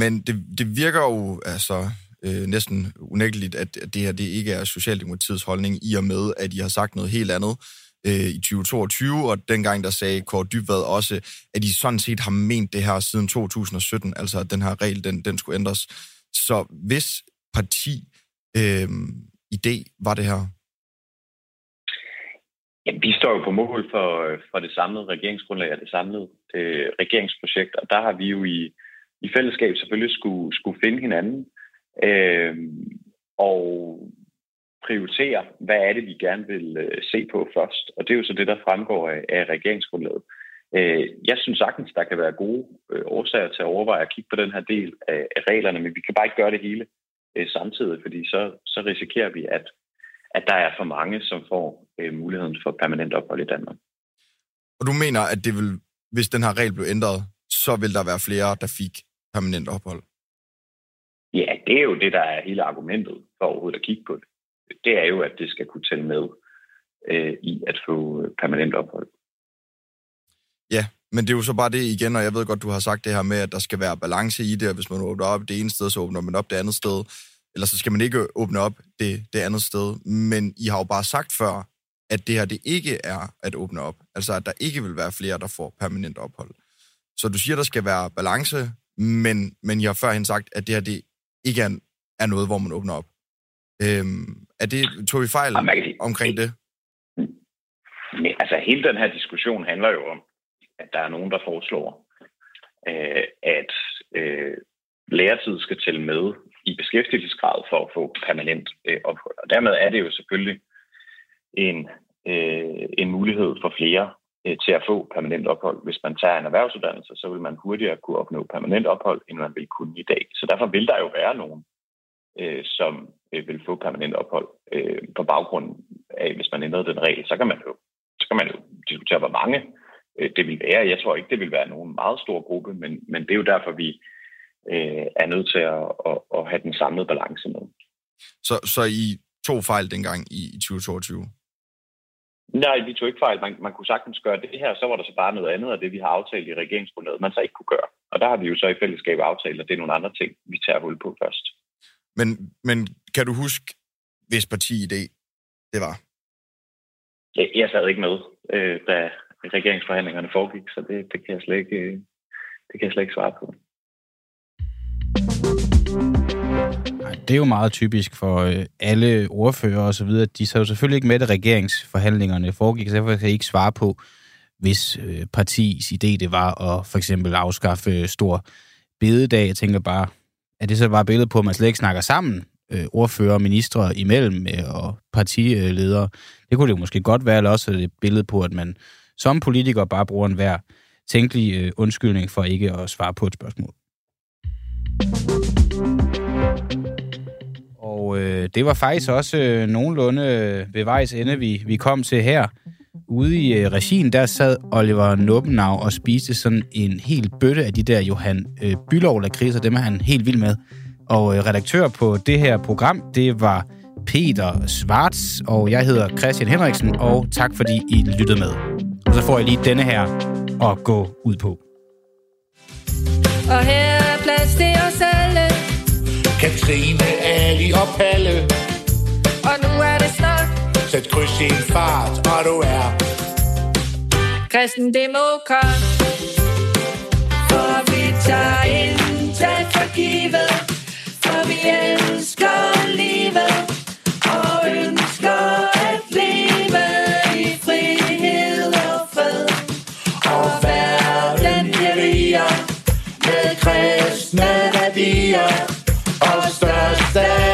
Speaker 13: Men det, det virker jo altså øh, næsten unægteligt, at det her det ikke er Socialdemokratiets holdning, i og med, at I har sagt noget helt andet øh, i 2022, og dengang der sagde Kåre Dybvad også, at I sådan set har ment det her siden 2017, altså at den her regel, den, den skulle ændres. Så hvis parti øh, idé var det her?
Speaker 12: Jamen, vi står jo på mål for, for det samlede regeringsgrundlag og det samlede øh, regeringsprojekt, og der har vi jo i, i fællesskab selvfølgelig skulle, skulle finde hinanden øh, og prioritere, hvad er det, vi gerne vil øh, se på først. Og det er jo så det, der fremgår af, af regeringsgrundlaget. Øh, jeg synes sagtens, der kan være gode øh, årsager til at overveje at kigge på den her del af, af reglerne, men vi kan bare ikke gøre det hele øh, samtidig, fordi så, så risikerer vi, at, at der er for mange, som får øh, muligheden for permanent ophold i Danmark.
Speaker 13: Og du mener, at det vil, hvis den her regel blev ændret, så vil der være flere, der fik permanent ophold?
Speaker 12: Ja, det er jo det, der er hele argumentet for overhovedet at kigge på det. Det er jo, at det skal kunne tælle med øh, i at få permanent ophold.
Speaker 13: Ja, men det er jo så bare det igen, og jeg ved godt, du har sagt det her med, at der skal være balance i det, og hvis man åbner op det ene sted, så åbner man op det andet sted. Eller så skal man ikke åbne op det, det andet sted. Men I har jo bare sagt før, at det her det ikke er at åbne op. Altså, at der ikke vil være flere, der får permanent ophold. Så du siger, der skal være balance, men, men jeg har førhen sagt, at det her det ikke er, er noget, hvor man åbner op. Øhm, er det, tog vi fejl omkring det?
Speaker 12: Nej, altså hele den her diskussion handler jo om, at der er nogen, der foreslår, øh, at øh, læretid skal tælle med i beskæftigelsesgrad for at få permanent øh, ophold. Og dermed er det jo selvfølgelig en, øh, en mulighed for flere øh, til at få permanent ophold. Hvis man tager en erhvervsuddannelse, så vil man hurtigere kunne opnå permanent ophold, end man vil kunne i dag. Så derfor vil der jo være nogen, øh, som øh, vil få permanent ophold øh, på baggrund af, hvis man ændrede den regel, så kan man jo, så kan man jo diskutere, hvor mange øh, det vil være. Jeg tror ikke, det vil være nogen meget stor gruppe, men, men det er jo derfor, vi øh, er nødt til at, at, at have den samlede balance med.
Speaker 13: Så, så I to fejl dengang i, i 2022?
Speaker 12: Nej, vi tog ikke fejl. Man, man kunne sagtens gøre det her, så var der så bare noget andet af det, vi har aftalt i regeringsgrundlaget, man så ikke kunne gøre. Og der har vi jo så i fællesskab aftalt, at det er nogle andre ting, vi tager hul på først.
Speaker 13: Men, men kan du huske, hvis parti-idé det var?
Speaker 12: Jeg, jeg sad ikke med, øh, da regeringsforhandlingerne foregik, så det, det, kan jeg slet ikke, øh, det kan jeg slet ikke svare på.
Speaker 1: Det er jo meget typisk for øh, alle ordfører og så videre. De så jo selvfølgelig ikke med, at regeringsforhandlingerne foregik, så derfor kan jeg ikke svare på, hvis øh, partis idé det var at for eksempel afskaffe øh, stor bededag. Jeg tænker bare, er det så bare billedet på, at man slet ikke snakker sammen, øh, ordfører og ministre imellem og partiledere? Det kunne det jo måske godt være, eller også er det et billede på, at man som politiker bare bruger en hver tænkelig undskyldning for ikke at svare på et spørgsmål. Og øh, det var faktisk også øh, nogenlunde øh, ved vejs ende, vi, vi kom til her. Ude i øh, regien, der sad Oliver Nubbenau og spiste sådan en hel bøtte af de der Johan øh, Bylov lakridser, dem er han helt vild med. Og øh, redaktør på det her program, det var Peter Svarts, og jeg hedder Christian Henriksen, og tak fordi I lyttede med. Og så får jeg lige denne her at gå ud på.
Speaker 4: Og her er plads til os alle
Speaker 5: Trine, Ali og Palle.
Speaker 4: Og nu er det snart.
Speaker 5: Sæt kryds i en fart, og du er.
Speaker 4: Kristen Demokrat. For vi tager intet for givet, for vi elsker say